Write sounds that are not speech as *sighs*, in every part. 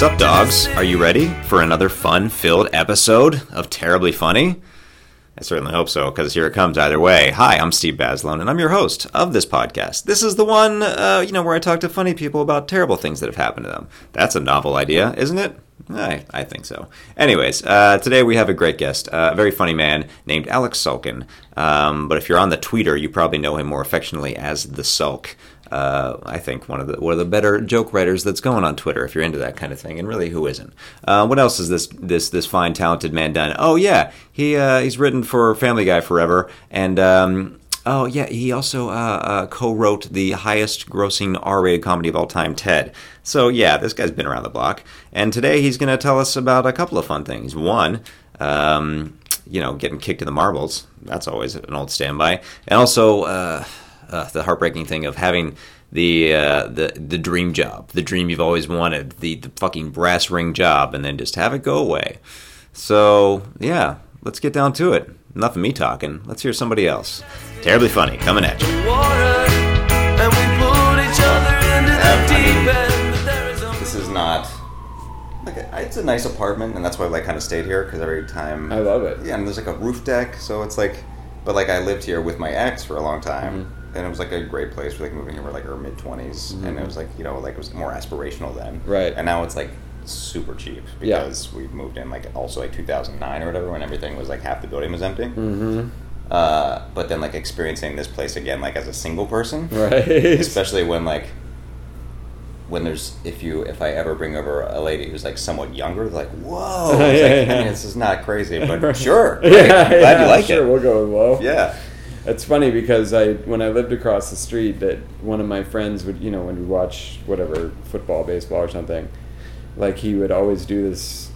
Sup, dogs? Are you ready for another fun filled episode of Terribly Funny? I certainly hope so, because here it comes either way. Hi, I'm Steve Basilone, and I'm your host of this podcast. This is the one, uh, you know, where I talk to funny people about terrible things that have happened to them. That's a novel idea, isn't it? I, I think so. Anyways, uh, today we have a great guest, uh, a very funny man named Alec Sulkin. Um, but if you're on the Twitter, you probably know him more affectionately as the Sulk. Uh, I think one of the one of the better joke writers that's going on Twitter. If you're into that kind of thing, and really, who isn't? Uh, what else has this this this fine talented man done? Oh yeah, he uh, he's written for Family Guy forever, and um, oh yeah, he also uh, uh, co-wrote the highest grossing R-rated comedy of all time, Ted. So yeah, this guy's been around the block, and today he's going to tell us about a couple of fun things. One. Um, you know, getting kicked in the marbles. That's always an old standby. And also, uh, the heartbreaking thing of having the uh, the the dream job, the dream you've always wanted, the the fucking brass ring job, and then just have it go away. So yeah, let's get down to it. Enough of me talking. Let's hear somebody else. Terribly funny, coming at you. This is not. Like a, it's a nice apartment, and that's why I like kind of stayed here because every time I love it. yeah, and there's like a roof deck, so it's like, but like I lived here with my ex for a long time, Mm-hmm. And it was like a great place. for like moving for like her mid 20s and it was like you know like it was more aspirational then, Right. And now it's like super cheap Yeah. because we moved in like also like 2009 or whatever when everything was like half the building was empty. Mm-hmm. Uh, but then like experiencing this place again like as a single person, Right. *laughs* especially when like when there's if you if I ever bring over a lady who's like somewhat younger, like whoa, Yeah, like, *laughs* yeah, I mean, this is not crazy, but *laughs* Right. sure, Yeah. I'm glad yeah, you like sure, it. We'll go with low. Yeah, It's funny because I when I lived across the street that one of my friends would you know when we watch whatever football, baseball or something, like he would always do this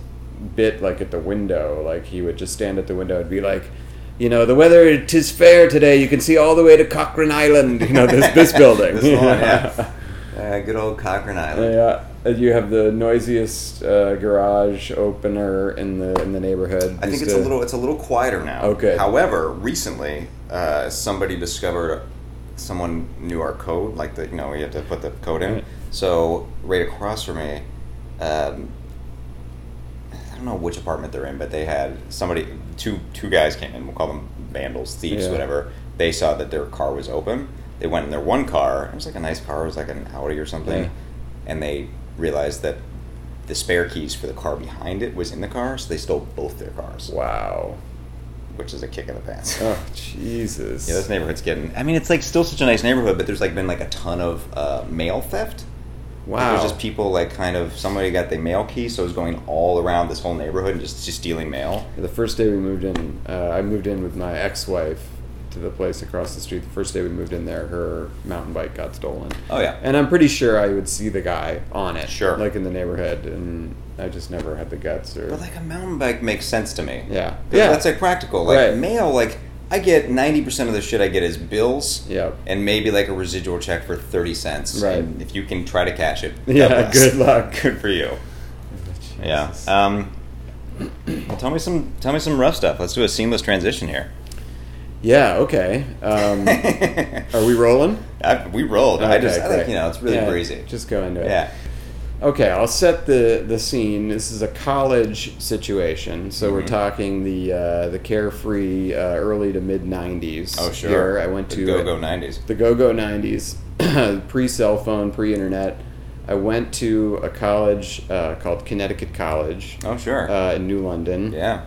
bit like at the window, like he would just stand at the window and be like, you know, the weather it is fair today. You can see all the way to Cochrane Island. You know this this *laughs* building. This one, *laughs* yeah. Uh, good old Cochrane Island. Yeah, you have the noisiest uh, garage opener in the in the neighborhood. I think it's a little it's a little quieter now. Okay. However, recently uh, somebody discovered someone knew our code, like the you know we had to put the code in. Right. So right across from me, um, I don't know which apartment they're in, but they had somebody two two guys came in. We'll call them vandals, thieves, Yeah. whatever. They saw that their car was open. They went in their one car. It was like a nice car. It was like an Audi or something, Yeah. and they realized that. The spare keys for the car behind it was in the car, so they stole both their cars Wow. which is a kick in the pants. Oh Jesus. *laughs* Yeah, this neighborhood's getting. I mean, it's like still such a nice neighborhood, but there's like been like a ton of uh, mail theft. Wow. there's just people like kind of somebody got the mail key, so it was going all around this whole neighborhood and just just stealing mail. The first day we moved in, uh, I moved in with my ex-wife to the place across the street. The first day we moved in there, her mountain bike got stolen. Oh yeah. And I'm pretty sure I would see the guy on it, Sure. like in the neighborhood, and I just never had the guts or. But like a mountain bike makes sense to me. yeah. Yeah. That's like practical. Like Right. mail, like I get ninety percent of the shit I get is bills. Yeah. And maybe like a residual check for thirty cents. Right. And if you can try to cash it. *laughs* Yeah, bless. good luck. *laughs* Good for you. Yeah. Um, well, tell me some tell me some rough stuff. Let's do a seamless transition here. Yeah. Okay. Um, *laughs* are we rolling? I, we rolled. I just I think you know it's really Yeah, breezy. Just go into it. yeah. Okay, I'll set the the scene. This is a college situation, so we're Mhm. talking the uh, the carefree uh, early to mid '90s. Oh sure. Here, I went the to go go nineties. the go go '90s, *coughs* pre cell phone, pre internet. I went to a college uh, called Connecticut College Oh sure. uh, in New London. yeah.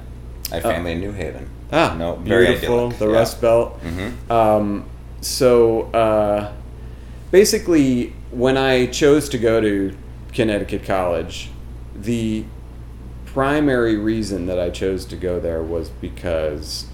I have family in New Haven. Ah, No, very beautiful. idyllic, The yeah. Rust Belt. Mm-hmm. Um, so uh, basically, when I chose to go to Connecticut College, the primary reason that I chose to go there was because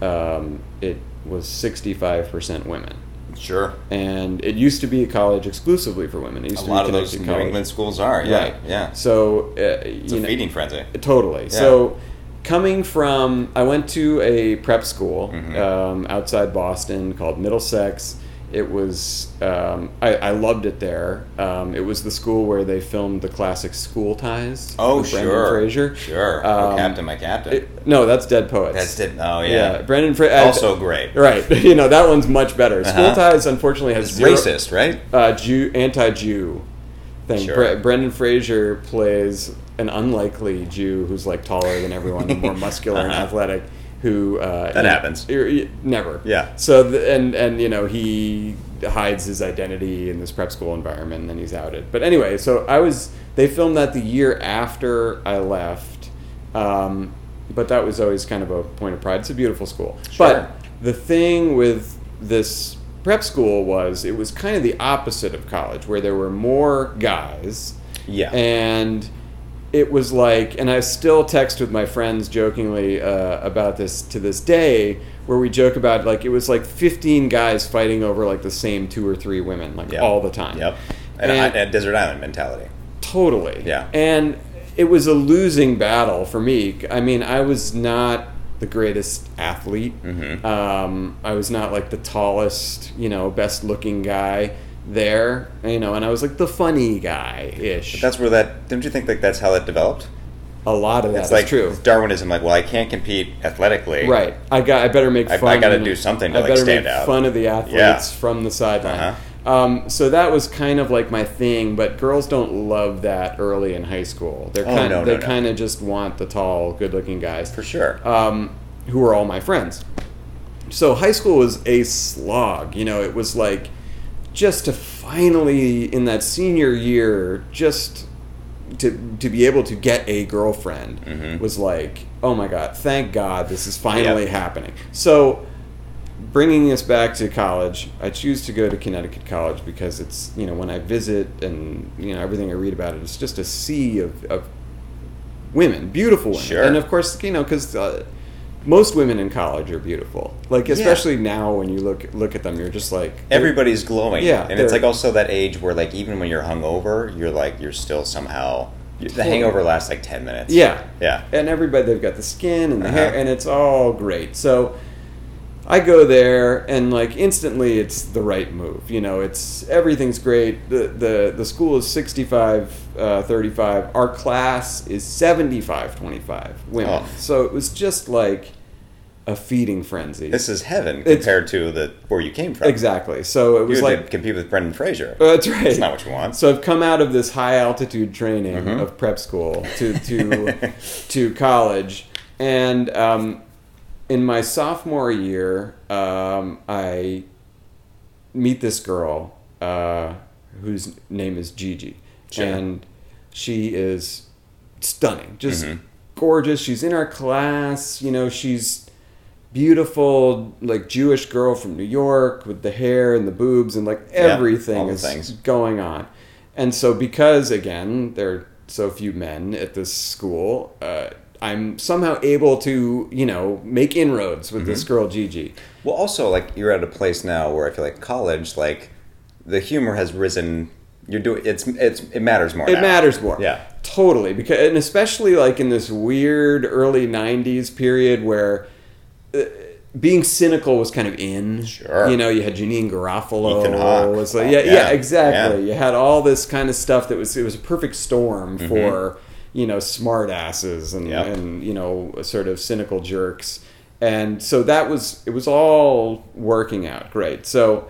um, it was 65% women. Sure. And it used to be a college exclusively for women. It used A to lot be of those Connecticut New College. England schools are. Yeah. Right. Yeah. So, uh, It's you a know, feeding frenzy. Totally. Yeah. So, coming from, I went to a prep school Mhm. um, outside Boston called Middlesex. It was, um, I, I loved it there. Um, it was the school where they filmed the classic School Ties. Oh with Brendan sure. Fraser. Sure. oh, Um, Captain, my Captain. It- no, that's Dead Poets. That's it. Oh yeah. Brendan Fraser. Also great. Right. *laughs* You know that one's much better. School Uh-huh. Ties, unfortunately, has zero, racist, right? uh, Jew, anti-Jew. thing. Sure. Bre- Brendan Fraser plays an unlikely Jew who's like taller than everyone and more *laughs* muscular and Uh-huh. athletic. Who uh, That happens. never. Yeah. So the, and and you know he hides his identity in this prep school environment and then he's outed. But anyway, so I was they filmed that the year after I left. Um, but that was always kind of a point of pride. It's a beautiful school. Sure. But the thing with this prep school was it was kind of the opposite of college where there were more guys Yeah. and it was like and i still text with my friends jokingly uh, about this to this day where we joke about like it was like 15 guys fighting over like the same two or three women like Yep. all the time Yep. And, And- a Desert Island mentality. Totally. Yeah. And it was a losing battle for me. I mean, I was not the greatest athlete. Mhm. Um, I was not like the tallest, you know, best looking guy there, you know, and I was like the funny guy ish. That's where that. Don't you think like that's how that developed? A lot of that It's is like true. Darwinism. Like, well, I can't compete athletically. Right. I got. I better make I- I gotta do something to, I like, better stand make out. fun of the athletes Yeah. from the sideline. Uh-huh. Um, so that was kind of like my thing, but girls don't love that early in high school. They're Oh, kind. no, no, they no. kind of just want the tall, good-looking guys For sure. um, who were all my friends. So high school was a slog. You know, it was like just to finally in that senior year, just to to be able to get a girlfriend Mhm. was like, oh my god, thank God this is finally Yep. happening. So. Bringing us back to college, I choose to go to Connecticut College because it's you know when I visit and you know everything I read about it, it's just a sea of, of women, beautiful women, Sure. and of course you know because uh, most women in college are beautiful. Like especially now when you look look at them, you're just like Everybody's glowing. Yeah, And it's like also that age where like even when you're hungover, you're like you're still somehow. The hangover lasts like ten minutes. Yeah, Yeah. and everybody they've got the skin and the hair, Uh-huh. and it's all great. So I go there, and like instantly, it's the right move. You know, it's everything's great. the the The school is 65, uh, 35. Our class is 75, 25 women. Oh. So it was just like a feeding frenzy. This is heaven It's- compared to the where you came from. exactly. So it was had like compete with Brendan Fraser. Uh, That's right. That's not what you want. So I've come out of this high altitude training Mhm. of prep school to to *laughs* to college, and um, in my sophomore year, um, I meet this girl uh, whose name is Gigi, Sure. and she is stunning, just Mhm. gorgeous. She's in our class. You know, she's beautiful, like Jewish girl from New York with the hair and the boobs and like everything the is things. going on. And so, because again, there are so few men at this school, uh, I'm somehow able to, you know, make inroads with Mm-hmm. this girl Gigi. Well, also like you're at a place now where I feel like college, like the humor has risen. You're doing it's it's it matters more. It now. matters more. Yeah. Totally. Because and especially like in this weird early '90s period where. Uh, being cynical was kind of in. Sure. You know, you had Janeane Garofalo. Ethan Hawke. Was like, yeah, yeah, yeah. exactly. Yeah. You had all this kind of stuff that was it was a perfect storm Mm-hmm. for you know smart asses and Yep. and you know sort of cynical jerks, and so that was it was all working out great. So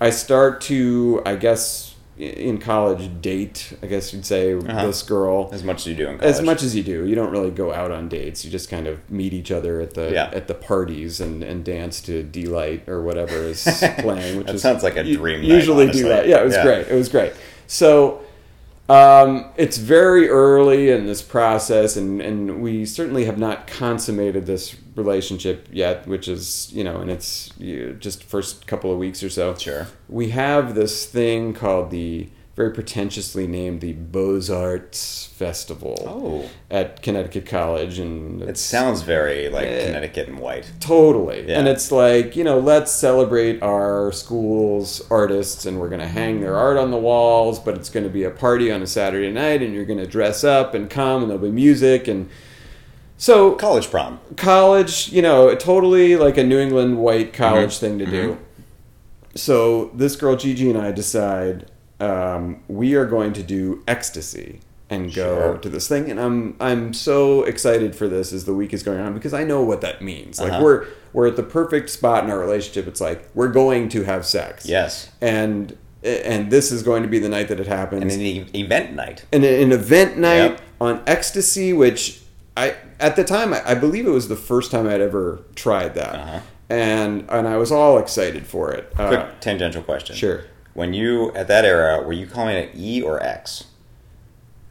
I start to I guess in college date I guess you'd say Uh-huh. this girl As much as you do in college. as much as you do you don't really go out on dates you just kind of meet each other at the Yeah. at the parties and, and dance to Deee-Lite or whatever is *laughs* playing which That is sounds like a dream night, usually honestly. Deee-Lite yeah it was Yeah. great it was great so um, it's very early in this process and, and we certainly have not consummated this relationship yet which is you know in its you, just first couple of weeks or so Sure. we have this thing called the very pretentiously named the Beaux Arts Festival Oh. at Connecticut College, and It sounds very like Eh. Connecticut and white. totally. Yeah. And it's like you know, let's celebrate our school's artists, and we're going to hang their art on the walls. But it's going to be a party on a Saturday night, and you're going to dress up and come, and there'll be music and. So College prom. college, you know, totally like a New England white college Mhm. thing to do. So this girl Gigi and I decide um, we are going to do ecstasy and go Sure. to this thing, and I'm I'm so excited for this as the week is going on because I know what that means. Like Uh-huh. we're we're at the perfect spot in our relationship. It's like we're going to have sex, Yes. and and this is going to be the night that it happens And an e- event night. an, an event night Yep. on ecstasy which i at the time I, I believe it was the first time i'd ever tried that Uh-huh. and and i was all excited for it uh, tangential question. sure When you at that era, were you calling it E or X?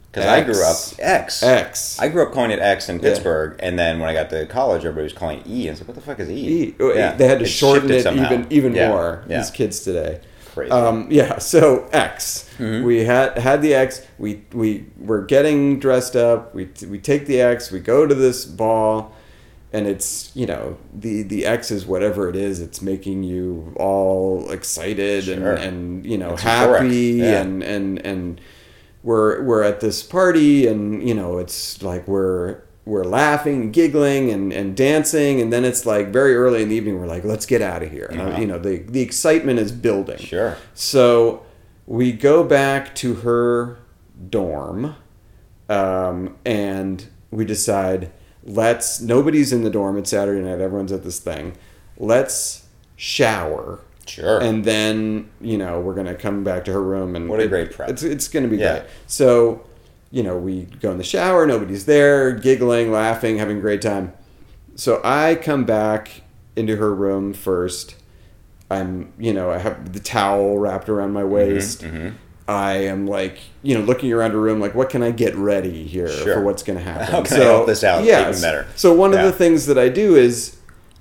Because I grew up X. X. I grew up calling it X in Yeah. Pittsburgh, and then when I got to college, everybody was calling it E. And I was like, "What the fuck is E?" E. Oh, they had to It shorten it somehow. even even Yeah. more Yeah, these kids today crazy. Um, yeah, so X. Mm-hmm. We had had the X. We we were getting dressed up. We we take the X. We go to this ball, and it's you know the the X is whatever it is. It's making you all excited Sure. and and you know It's happy yeah. and and and we're we're at this party and you know it's like we're we're laughing, giggling, and, and dancing, and then it's like very early in the evening. We're like, let's get out of here. You know, the the excitement is building. Sure. So we go back to her dorm, um, and we decide let's. Nobody's in the dorm. It's Saturday night. Everyone's at this thing. Let's shower. Sure. And then you know we're gonna come back to her room and What a it- great prep. It's it's gonna be Yeah. great. So you know we go in the shower. Nobody's there. Giggling, laughing, having a great time. So I come back into her room first. I'm, you know, I have the towel wrapped around my waist. mhm. I am like, you know, looking around a room, like, what can I get ready here Sure. for what's going to happen? How can I help this out yes. even better? So one Yeah. of the things that I do is,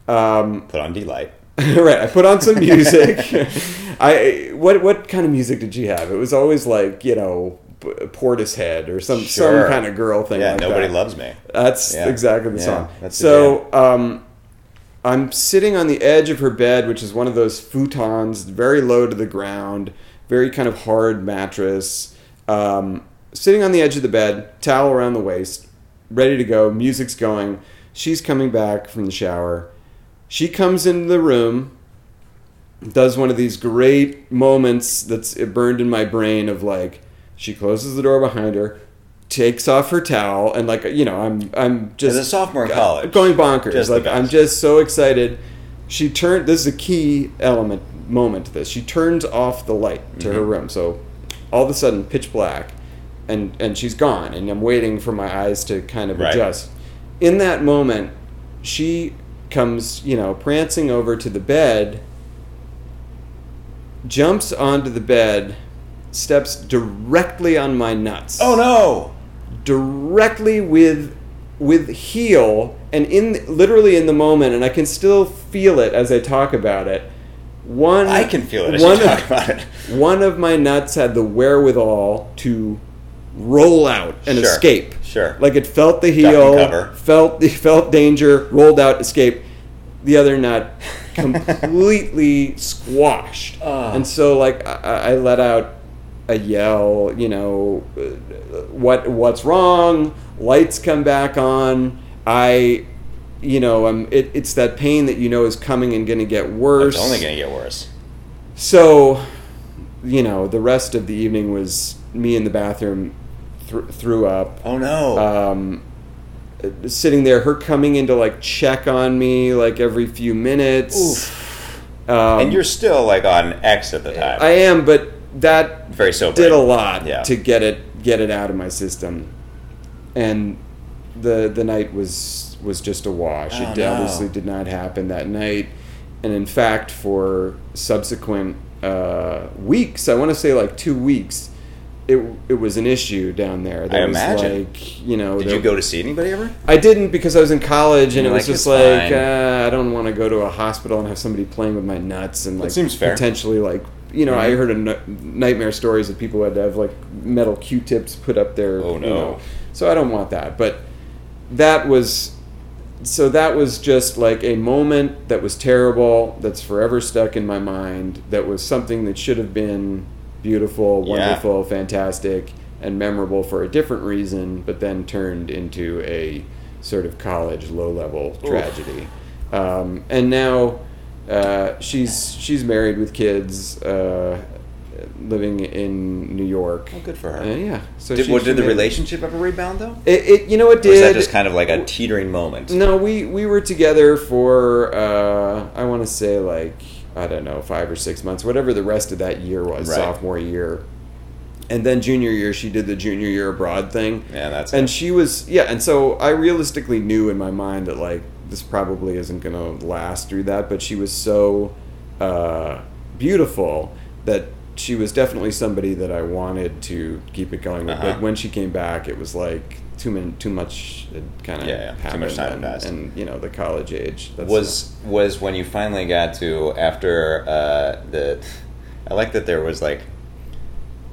um, Put on Deee-Lite. *laughs* right, I put on some music. *laughs* I what what kind of music did she have? It was always like you know Portishead or some Sure. some kind of girl thing. Yeah, like nobody that. loves me. That's Yeah. exactly the Yeah, song. that's the so um, I'm sitting on the edge of her bed, which is one of those futons, very low to the ground, very kind of hard mattress. Um, sitting on the edge of the bed, towel around the waist, ready to go. Music's going. She's coming back from the shower. She comes into the room, does one of these great moments that's burned in my brain of like, she closes the door behind her, takes off her towel, and like you know, I'm I'm just As a sophomore in college, going bonkers. just the like I'm just so excited. She turned. This is a key element moment to this. She turns off the light to her Mm-hmm. room, so all of a sudden pitch black, and and she's gone, and I'm waiting for my eyes to kind of Right. adjust. In that moment, she comes, you know, prancing over to the bed, jumps onto the bed, steps directly on my nuts Oh no! directly with with heel and in literally in the moment and I can still feel it as I talk about it. One I can feel it as one you of- about it. One of my nuts had the wherewithal to roll out and Sure. escape. Sure. Like it felt the heel, felt the *laughs* felt danger, rolled out, escaped. The other nut *laughs* completely squashed, Ah. and so like I, I let out a yell. You know, what what's wrong? Lights come back on. I, you know, um, it, it's that pain that you know is coming and going to get worse. It's only going to get worse. So, you know, the rest of the evening was me in the bathroom, th- threw up. Oh no! Um, sitting there, her coming in to like check on me like every few minutes. Um, and you're still like on X at the time. I am, but that Very sober. did a lot Yeah. to get it get it out of my system, and the the night was was just a wash. Oh, it no. obviously did not happen that night, and in fact, for subsequent uh, weeks, I want to say like two weeks, it it was an issue down there. There I was imagine. like you know, Did there- you go to see anybody ever? I didn't because I was in college and You're it was like, just like uh, I don't want to go to a hospital and have somebody playing with my nuts and like seems fair. potentially like you know I Mhm. heard nightmare stories of people who had to have like metal Q-tips put up their Oh, you no. know. so I don't want that but that was so that was just like a moment that was terrible that's forever stuck in my mind that was something that should have been beautiful Yeah. wonderful fantastic and memorable for a different reason but then turned into a sort of college low level tragedy um, and now uh, she's she's married with kids uh, living in New York Oh, good for her. Uh, yeah so Did, she- what, she did the made- relationship ever rebound though? it, it you know it Or did was that just kind of like a teetering moment? no, we we were together for uh, I want to say like I don't know five or six months, whatever the rest of that year was, Right. sophomore year. And then junior year, she did the junior year abroad thing. Yeah, that's and it. she was yeah, and so I realistically knew in my mind that like this probably isn't gonna last through that, but she was so uh, beautiful that she was definitely somebody that I wanted to keep it going with. Uh-huh. But when she came back, it was like too too much kind of Yeah, yeah. Too much time and, passed. and you know the college age was was when you finally got to after uh, the. I like that there was like.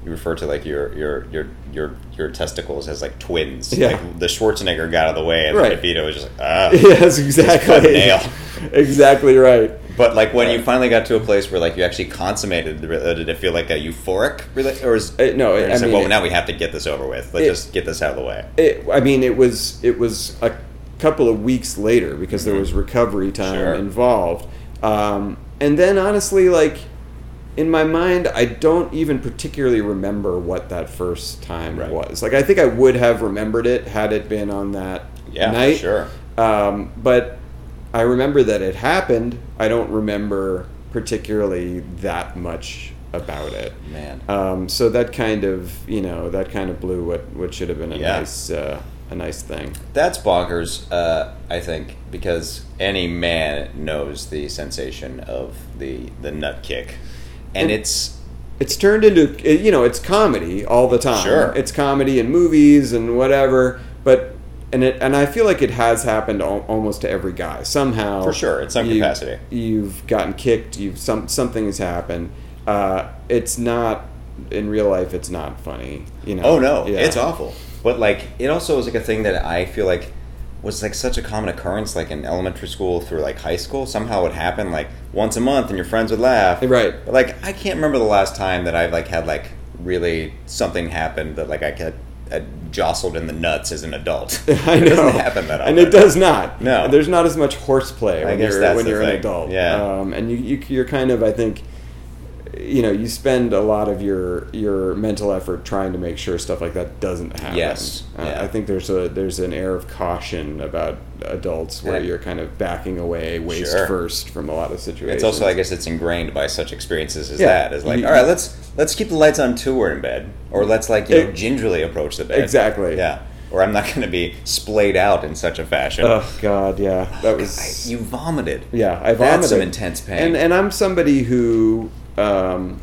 You refer to like your your your your your testicles as like twins. Yeah. Like the Schwarzenegger got out of the way, and Right. the was just like ah. *laughs* yes, exactly, nail. *laughs* exactly right. But like when you finally got to a place where like you actually consummated, the uh, did it feel like a euphoric, rela- or is Uh, no, or I is mean, well it- now we have to get this over with. Let's it- just get this out of the way. It, I mean, it was it was a couple of weeks later because there Mhm. was recovery time Sure. involved, um, and then honestly, like in my mind, I don't even particularly remember what that first time Right. was. Like, I think I would have remembered it had it been on that Yeah, night. sure. Um, but I remember that it happened. I don't remember particularly that much about it. Man. Um, so that kind of you know that kind of blew what what should have been a Yeah. nice uh, a nice thing. That's bonkers, uh, I think, because any man knows the sensation of the the nut kick, and And- it's It's turned into you know it's comedy all the time. Sure. it's comedy in movies and whatever. But and it and I feel like it has happened al- almost to every guy somehow. For sure, in some you- capacity. You've gotten kicked. You've some something has happened. Uh, it's not in real life. It's not funny. You know. oh no, Yeah. it's awful. But like, it also is like a thing that I feel like was like such a common occurrence, like in elementary school through like high school. Somehow it happened like once a month, and your friends would laugh. Right. But like, I can't remember the last time that I've like had like really something happened that like I got uh, jostled in the nuts as an adult. *laughs* I know. It doesn't happen that often. and it does not. No. there's not as much horseplay when you're when you're an adult. Yeah. um, and you, you you're kind of I think, you know, you spend a lot of your your mental effort trying to make sure stuff like that doesn't happen. Yes. Uh, Yeah. I think there's a there's an air of caution about adults where Yeah. you're kind of backing away waste Sure. first from a lot of situations. It's also, I guess, it's ingrained by such experiences as Yeah. that. Is like, You- all right, let's let's keep the lights on till we're in bed, or let's like you know gingerly approach the bed. Exactly. Yeah. Or I'm not going to be splayed out in such a fashion. Oh God, yeah, that was I- you vomited. Yeah, I vomited. That's some intense pain. And and I'm somebody who, um,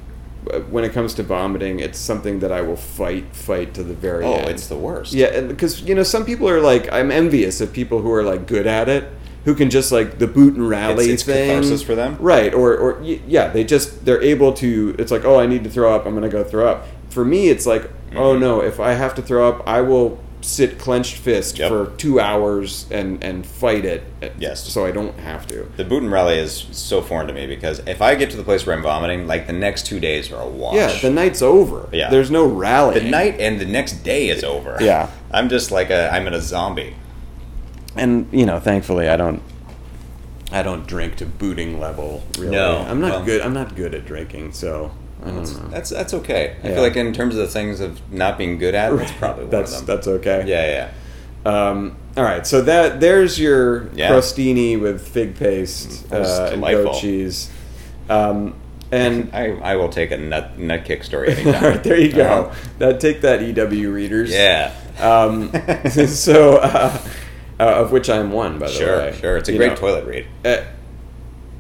when it comes to vomiting, it's something that I will fight, fight to the very end. oh, end. it's the worst. yeah, because you know some people are like I'm envious of people who are like good at it, who can just like the boot and rally it's thing. catharsis for them? right? Or or yeah, they just they're able to. It's like oh, I need to throw up. I'm gonna go throw up. For me, it's like oh Mhm. no, if I have to throw up, I will sit clenched fist Yep. for two hours and and fight it. Yes. so I don't have to. The boot and rally is so foreign to me because if I get to the place where I'm vomiting, like the next two days are a wash. Yeah, the night's over. Yeah. There's no rally. The night and the next day is over. Yeah. *laughs* I'm just like a I'm in a zombie. and you know, thankfully, I don't. I don't drink to booting level. Really, No, I'm not well- good. I'm not good at drinking, so I don't That's, that's that's okay. I Yeah. feel like in terms of the things of not being good at, that's probably one that's of them. that's okay. yeah, yeah. Um, all right, so that there's your Yeah. crostini with fig paste uh, and goat cheese, um, and *laughs* I, I will take a nut nut kick story *laughs* all anytime. right, there you go. Uh-huh. That take that EW readers. Yeah. Um, *laughs* so, uh, uh, of which I'm one, by the sure, way. sure. It's a You great know, toilet read. uh,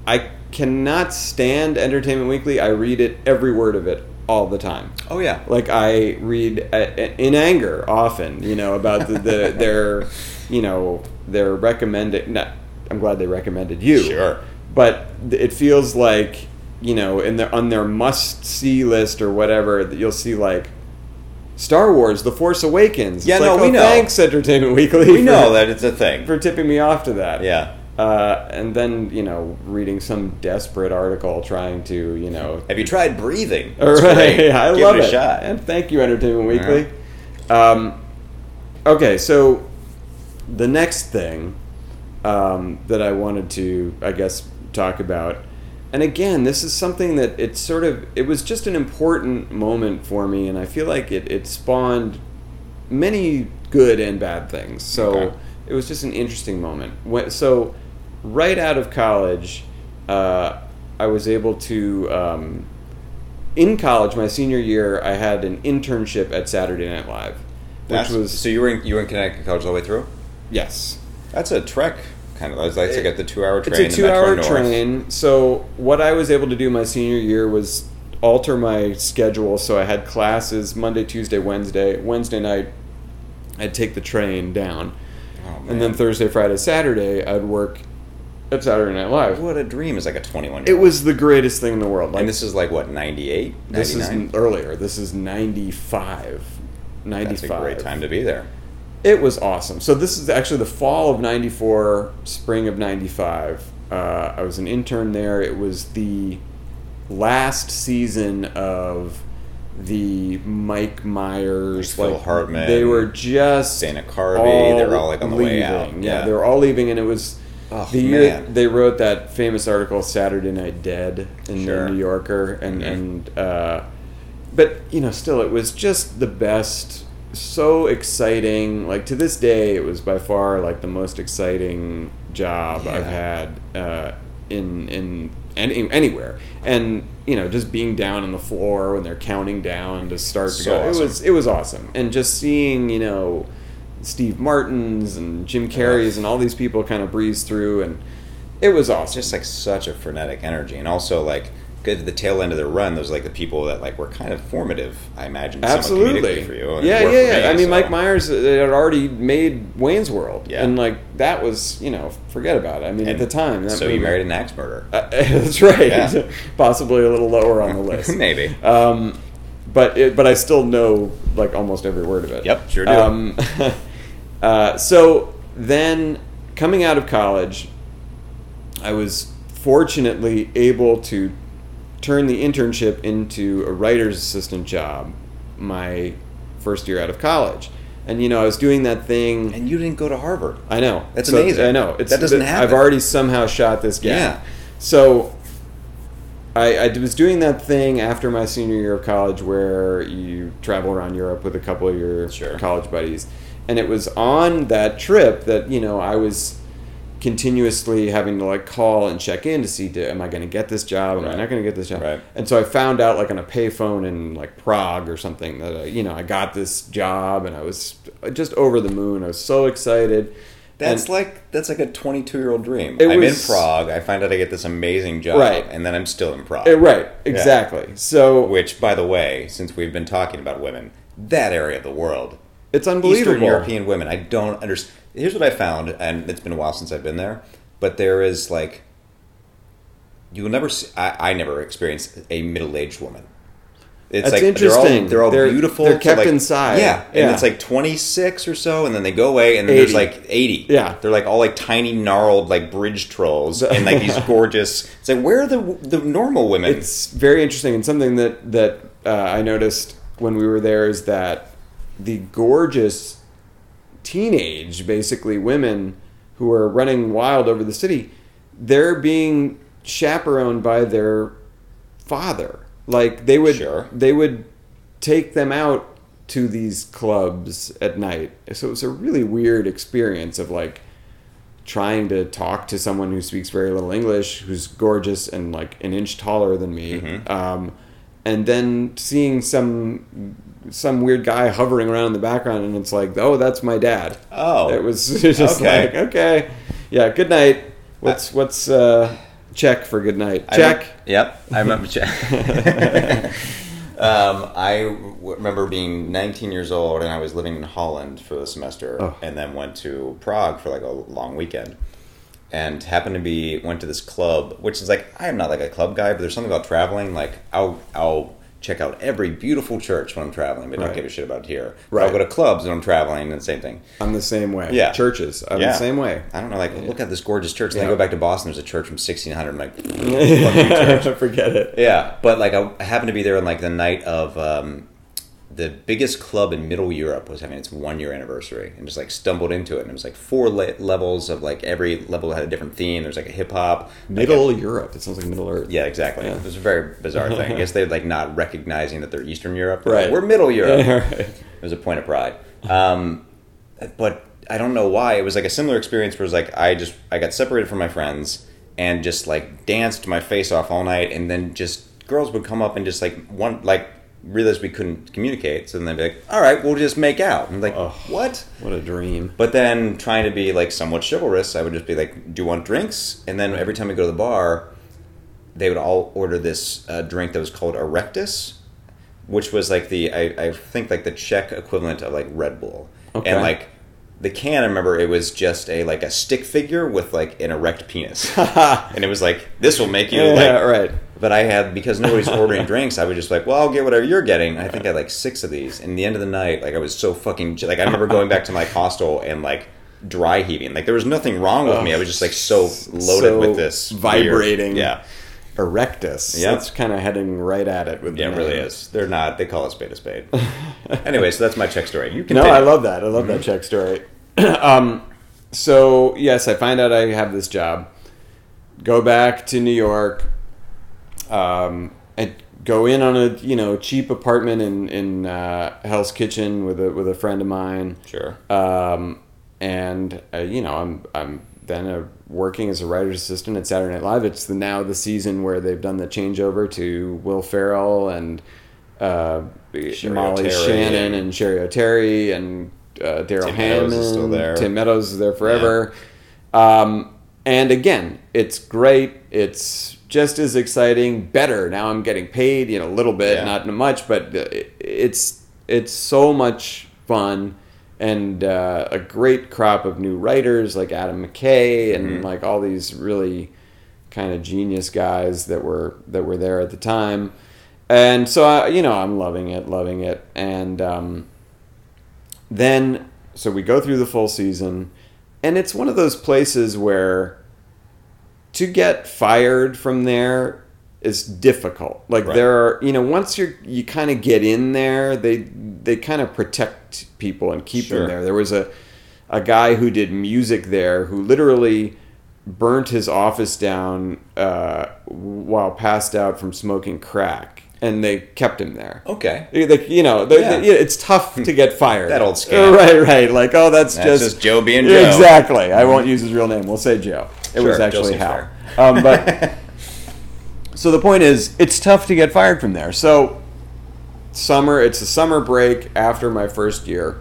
I cannot stand Entertainment Weekly. I read it every word of it all the time. Oh yeah. Like I read uh, in anger often, you know, about the, the *laughs* their, you know, their recommended. No, I'm glad they recommended you. Sure. But it feels like you know, in their on their must see list or whatever, that you'll see like. Star Wars: The Force Awakens. Yeah, It's no, like, we oh, know. Thanks, Entertainment Weekly. We for- know that it's a thing. for tipping me off to that. Yeah. Uh, and then you know, reading some desperate article trying to you know. Have you tried breathing? *laughs* Right, great. I Give love it it. a shot. And thank you, Entertainment Weekly. Um, okay, so the next thing um, that I wanted to, I guess, talk about, and again, this is something that it sort of, it was just an important moment for me, and I feel like it, it spawned many good and bad things. So Okay. it was just an interesting moment. So, right out of college, uh, I was able to. Um, in college, my senior year, I had an internship at Saturday Night Live, which That's- was so you were in, you were in Connecticut College all the way through. yes, That's a trek, kind of. That's like to get the two-hour train. it's a two-hour train. So what I was able to do my senior year was alter my schedule. So I had classes Monday, Tuesday, Wednesday. Wednesday night, I'd take the train down, Oh, man. and then Thursday, Friday, Saturday, I'd work at Saturday Night Live. what a dream is like a 21 It was the greatest thing in the world. Like and this is like what 98 this is earlier. This is 95. 95. that's a great time to be there It was awesome. So this is actually the fall of '94, spring of '95. Uh, I was an intern there. It was the last season of the Mike Myers, Like Phil Hartman, They were just Dana Carvey, they were all, like, on the way out. Yeah, Yeah. they were all leaving, and it was Oh, the year they wrote that famous article "Saturday Night Dead" in Sure. the New Yorker, and Mhm. and uh, but you know, still, it was just the best. So exciting! Like to this day, it was by far like the most exciting job I've had uh, in in any, anywhere. And you know, just being down on the floor when they're counting down to start to So go, awesome. it was it was awesome. And just seeing you know Steve Martin's and Jim Carrey's and all these people kind of breeze through, and it was awesome. just like such a frenetic energy and also like good at the tail end of their run those like the people that like were kind of formative i imagine Absolutely. for you and yeah, yeah, yeah. me, I mean, so- Mike Myers uh, had already made Wayne's World, Yeah. and like that was, you know, forget about it. I mean, at the time, that so you movie- married an axe murderer Uh, *laughs* that's right. Yeah. *laughs* Possibly a little lower on the list. *laughs* maybe Um, but it, but I still know like almost every word of it. Yep, sure do. Um, uh, so then, coming out of college, I was fortunately able to turn the internship into a writer's assistant job my first year out of college. And you know, I was doing that thing. and you didn't go to harvard I know. That's So- amazing. I know. It's, That doesn't happen. I've already somehow shot this gap. Yeah. So I, I was doing that thing after my senior year of college where you travel around Europe with a couple of your Sure. college buddies. And it was on that trip that, you know, I was continuously having to like call and check in to see am I going to get this job? Am I not going to get this job? Right. And so I found out like on a payphone in like Prague or something that I, you know I got this job and I was just over the moon. I was so excited. That's And- like that's like a 22 year old dream. I'm was- in Prague. I find out I get this amazing job, Right. and then I'm still in Prague. Eh, right, exactly. So Which, by the way, since we've been talking about women, that area of the world, it's unbelievable. Eastern European women, I don't understand. Here's what I found, and it's been a while since I've been there, but there is like, you will never. See, I, I never experienced a middle aged woman. It's That's like they're all interesting. they're all They're- beautiful. they're kept like- inside. Yeah, and Yeah. it's like 26 or so, and then they go away, and then there's like 80. Yeah. they're like all like tiny gnarled like bridge trolls, and like these *laughs* gorgeous. It's like where are the the normal women? it's very interesting and something that that uh, I noticed when we were there is that the gorgeous teenage basically women who are running wild over the city they're being chaperoned by their father like they would Sure. they would take them out to these clubs at night so it was a really weird experience of like trying to talk to someone who speaks very little English, who's gorgeous and like an inch taller than me, Mm-hmm. um, and then seeing some some weird guy hovering around in the background, and it's like, oh, that's my dad. Oh. it was *laughs* just Okay. like, okay, yeah, good night. What's what's uh, check for good night? Check. rem- yep, I remember check. *laughs* um, I w- remember being 19 years old and I was living in Holland for the semester, Oh. and then went to Prague for like a long weekend, and happened to be went to this club, which is like I'm not like a club guy, but there's something about traveling. Like I'll I'll check out every beautiful church when I'm traveling, but Right. don't give a shit about here. Right. I'll go to clubs when I'm traveling, and the same thing. I'm the same way. Yeah. churches. I'm Yeah. the same way. I don't know, like look at this gorgeous church. Then I go back to Boston. There's a church from 1600. I'm like. *laughs* Forget it. Yeah, but like I I happened to be there on like the night of um, the biggest club in Middle Europe was having its one year anniversary, and just like stumbled into it, and it was like four le- levels of like every level had a different theme. There's like a hip hop, Middle Europe. It sounds like Middle Earth. yeah, exactly. Yeah. It was a very bizarre thing. I *laughs* guess they're like not recognizing that they're Eastern Europe. Right. We're Middle Europe. Yeah, *laughs* right. It was a point of pride. Um, but I don't know why. It was like a similar experience where it was like I just I got separated from my friends and just like danced my face off all night, and then just girls would come up and just like one like realized we couldn't communicate, so then they'd be like, "All right, we'll just make out." And I'm like, Ugh. "What?" What a dream. But then trying to be like somewhat chivalrous, I would just be like, "Do you want drinks?" And then every time we go to the bar, they would all order this uh, drink that was called Erectus, which was like the I, I think like the Czech equivalent of like Red Bull. Okay. And like the can, I remember it was just a like a stick figure with like an erect penis, *laughs* and it was like this will make you *laughs* yeah, like right. But I had because nobody's *laughs* ordering drinks, I was just like, well, I'll get whatever you're getting. I think I had like six of these. And the end of the night, like I was so fucking like I remember going back to my hostel and like dry heaving. Like there was nothing wrong with me. I was just like so loaded So with this weird- vibrating. yeah, Erectus. Yeah, That's kind of heading right at it with the yeah, it really is. They're not. They call it spade a spade. *laughs* anyway, so that's my check story. You can. No, I love that. I love that check story. *clears throat* um, so yes, I find out I have this job. Go back to New York, um, and go in on a you know cheap apartment in in uh, Hell's Kitchen with a with a friend of mine. Sure. Um, and uh, you know, I'm I'm then uh, working as a writer's assistant at Saturday Night Live. It's the now the season where they've done the changeover to Will Ferrell and uh, Molly O'Terry Shannon and- and Cheri Oteri and uh, Darrell Hammond. Still there. Tim Meadows is there forever. Um, and again, it's great. It's just as exciting, better. Now I'm getting paid, you know, a little bit, Yeah. not much, but uh, it's it's so much fun and uh, a great crop of new writers like Adam McKay and Mm-hmm. like all these really kind of genius guys that were that were there at the time. And so I, you know, I'm loving it, loving it, and um, then so we go through the full season and it's one of those places where to get fired from there is difficult like Right. there are you know once you're you kind of get in there they they kind of protect people and keep Sure. them there there was a a guy who did music there who literally burnt his office down uh, while passed out from smoking crack and they kept him there Okay. like you know, Yeah. they- it's tough to get fired. That old scam. *laughs* right? Right. Like, oh, that's, That's just, just Joe being Joe. Exactly. I won't use his real name. We'll say Joe. It was actually Hal. Um, but *laughs* so the point is, it's tough to get fired from there. So summer, it's a summer break after my first year.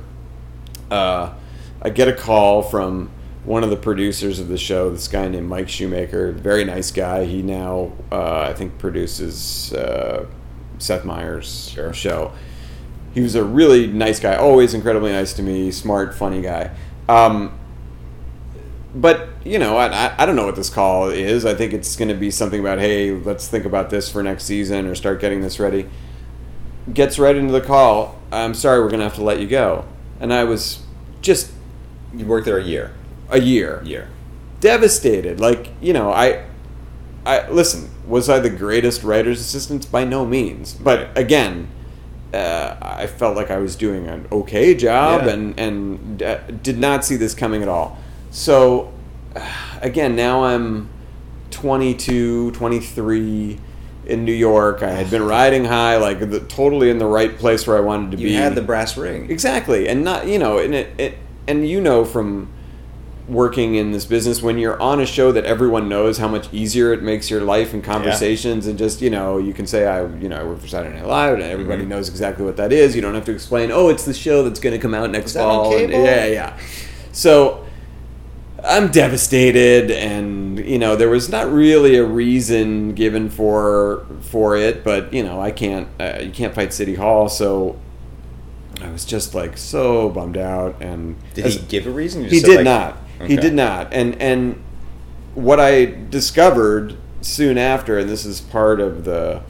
Uh, I get a call from one of the producers of the show, this guy named Mike Shoemaker, very nice guy. He now, uh, I think, produces uh, Seth Meyers' Sure. show. He was a really nice guy, always incredibly nice to me, smart, funny guy. Um, but you know, I, I don't know what this call is. I think it's going to be something about, hey, let's think about this for next season or start getting this ready. Gets right into the call. I'm sorry, we're going to have to let you go. And I was just You worked there a year. a year Year. devastated. Like you know, I, I listen. Was I the greatest writer's assistant? By no means. But again, uh, I felt like I was doing an okay job, Yeah. and and uh, did not see this coming at all. So, *sighs* again, now I'm 22, 23 in New York. I had been *sighs* riding high, like the, totally in the right place where I wanted to You be. You had the brass ring. Exactly, and not you know, and it, it and you know from working in this business when you're on a show that everyone knows how much easier it makes your life and conversations and just you know you can say I you know I work for Saturday Night Live and everybody Mm-hmm. knows exactly what that is. You don't have to explain. Oh, it's the show that's going to come out next fall. and- yeah, yeah. So I'm devastated, and you know there was not really a reason given for for it, but you know I can't uh, you can't fight City Hall, so I was just like so bummed out. And Did as- he give a reason? He did like- not. He did not. And and what I discovered soon after, and this is part of the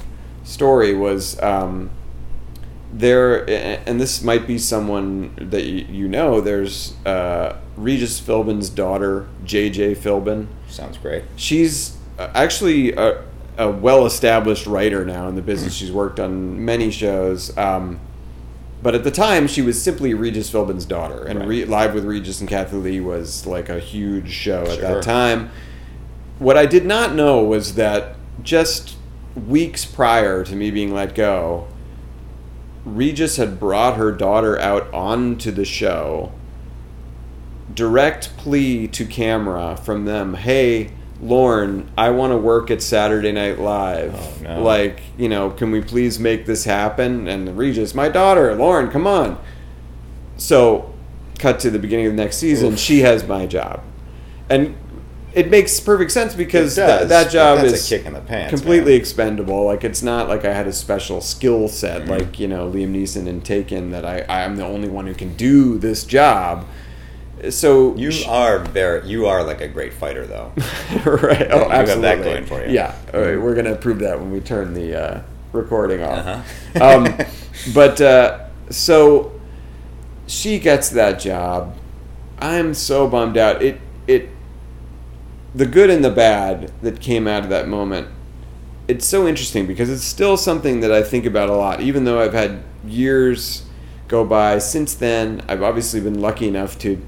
story, was um, there. And this might be someone that you, know. There's uh, Regis Philbin's daughter, JJ Philbin. Sounds great. She's uh, actually a, a well-established writer now in the business. She's worked on many shows. Um, but at the time, she was simply Regis Philbin's daughter, and Right. Re- Live with Regis and Kathie Lee was like a huge show at Sure. that time. What I did not know was that just weeks prior to me being let go, Regis had brought her daughter out onto the show. Direct plea to camera from them: "Hey, Lorne, I want to work at Saturday Night Live. Oh, no. Like, you know, can we please make this happen? And Regis, my daughter, Lauren, come on. So, cut to the beginning of the next season, Oof. she has my job. And it makes perfect sense because that job that's a kick in the pants, completely man. expendable. Like it's not like I had a special skill set Mm-hmm. like you know Liam Neeson in Taken that I I'm the only one who can do this job. So You sh- are very. You are like a great fighter, though. *laughs* right? You Oh, that absolutely. going for you. Yeah, right, we're gonna prove that when we turn the uh, recording off. Uh-huh. *laughs* um, *laughs* but uh, so she gets that job. I'm so bummed out. It the good and the bad that came out of that moment. It's so interesting because it's still something that I think about a lot, even though I've had years go by since then. I've obviously been lucky enough to,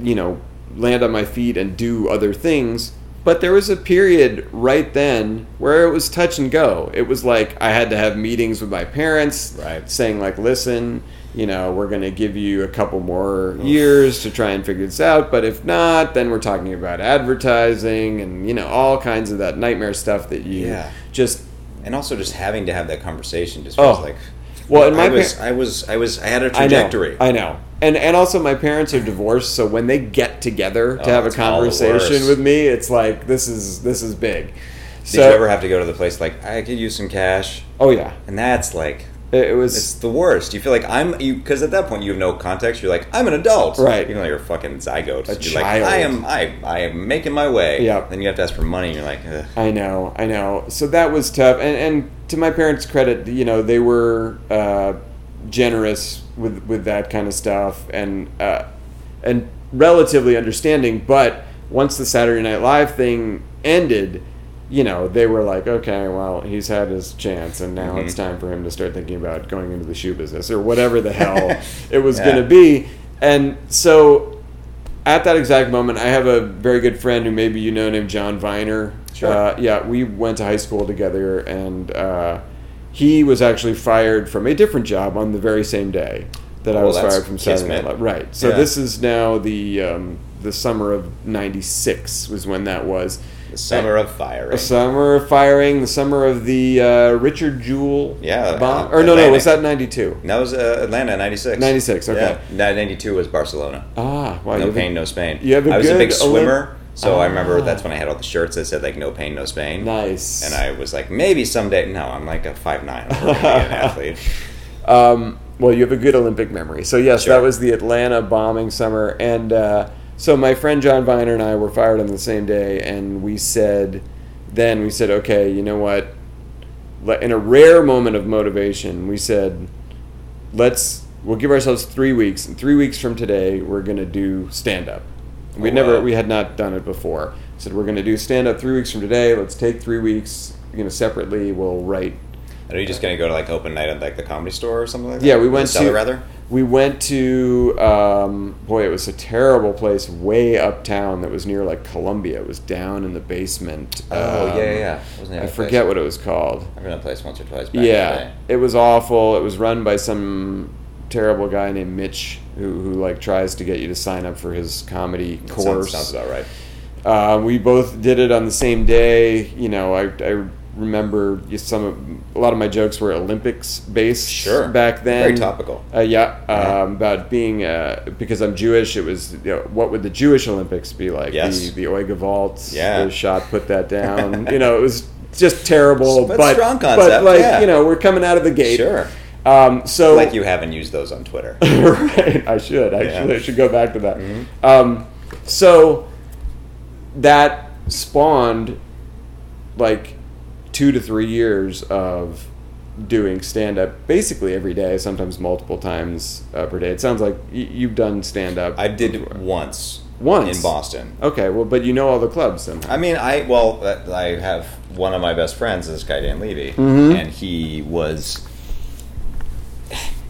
you know, land on my feet and do other things. But there was a period right then where it was touch and go. It was like I had to have meetings with my parents, Right. saying like, "Listen, you know, we're going to give you a couple more years to try and figure this out. But if not, then we're talking about advertising and you know all kinds of that nightmare stuff that you Yeah. just and also just having to have that conversation just oh. feels Oh. like. Well, and my I was, par- I was, I was, I had a trajectory. I know. And and also my parents are divorced, so when they get together to Oh, have a it's all the conversation with me, it's like this is this is big. Did So you ever have to go to the place like I could use some cash, oh yeah, and that's like it, was it's the worst. You feel like I'm you because at that point you have no context. You're like I'm an adult, Right. Even though you're a fucking zygote. A you're child. like I am, I, I am making my way. Yeah. Then you have to ask for money. and You're like, Ugh. I know, I know. So that was tough. And, and to my parents' credit, you know, they were uh, generous with with that kind of stuff and uh, and relatively understanding. But once the Saturday Night Live thing ended, you know, they were like, okay, well, he's had his chance, and now Mhm. it's time for him to start thinking about going into the shoe business or whatever the hell *laughs* it was Yeah. going to be. And so at that exact moment, I have a very good friend who maybe you know named John Viener. Sure. Uh, yeah, we went to high school together, and uh, he was actually fired from a different job on the very same day that I Oh, was fired from Saturday Night. Live. Right. So Yeah. this is now the um, the summer of '96 was when that was. The summer of firing. The summer of firing, the summer of the uh, Richard Jewell Yeah, bomb. uh, or no, no, was that '92? That was uh, Atlanta '96. 96, okay. Yeah, '92 was Barcelona. Ah, wow. no pain, no Spain. you have a I was a big Olymp- swimmer, so I remember Ah. that's when I had all the shirts that said like "No pain, no Spain." Nice. And I was like, maybe someday. No, I'm like a five nine. I'm an *laughs* athlete. Um, well, you have a good Olympic memory. So yes, Sure. that was the Atlanta bombing summer, and uh, so my friend John Viener and I were fired on the same day, and we said, then we said, okay, you know what? In a rare moment of motivation, we said, let's we'll give ourselves three weeks, and three weeks from today, we're gonna do stand up. We Oh, never, wow. we had not done it before. Said we're gonna do stand up three weeks from today. Let's take three weeks. You know, separately, we'll write Are you just gonna go to like open night at like the comedy store or something like that? Yeah, we went to rather. We went to um, boy, it was a terrible place way uptown that was near like Columbia. It was down in the basement. Oh Um, yeah, yeah, I forget place? what it was called. I've been to that place once or twice. Back Yeah, it was awful. It was run by some terrible guy named Mitch who who like tries to get you to sign up for his comedy course. Sounds, sounds about right. Uh, we both did it on the same day. You know, I, I remember some of a lot of my jokes were Olympics based Sure. back then. Very topical. Uh, yeah, Yeah. um, about being uh, because I'm Jewish. It was you know, what would the Jewish Olympics be like? Yes. The the Oiga vault. Yeah. The shot put that down. *laughs* you know, it was just terrible. But but strong But concept, like yeah. you know, we're coming out of the gate. Sure. Um, so Like you haven't used those on Twitter. *laughs* right. I should. Actually, Yeah. Mm-hmm. I should go back to that. Um, so that spawned like two to three years of doing stand up basically every day, sometimes multiple times uh, per day. It sounds like y- you've done stand up. I did it once. Once? in Boston. Okay, well, but you know all the clubs somehow. I mean, I well, uh, I have one of my best friends, this guy Dan Levy, Mhm. and he was.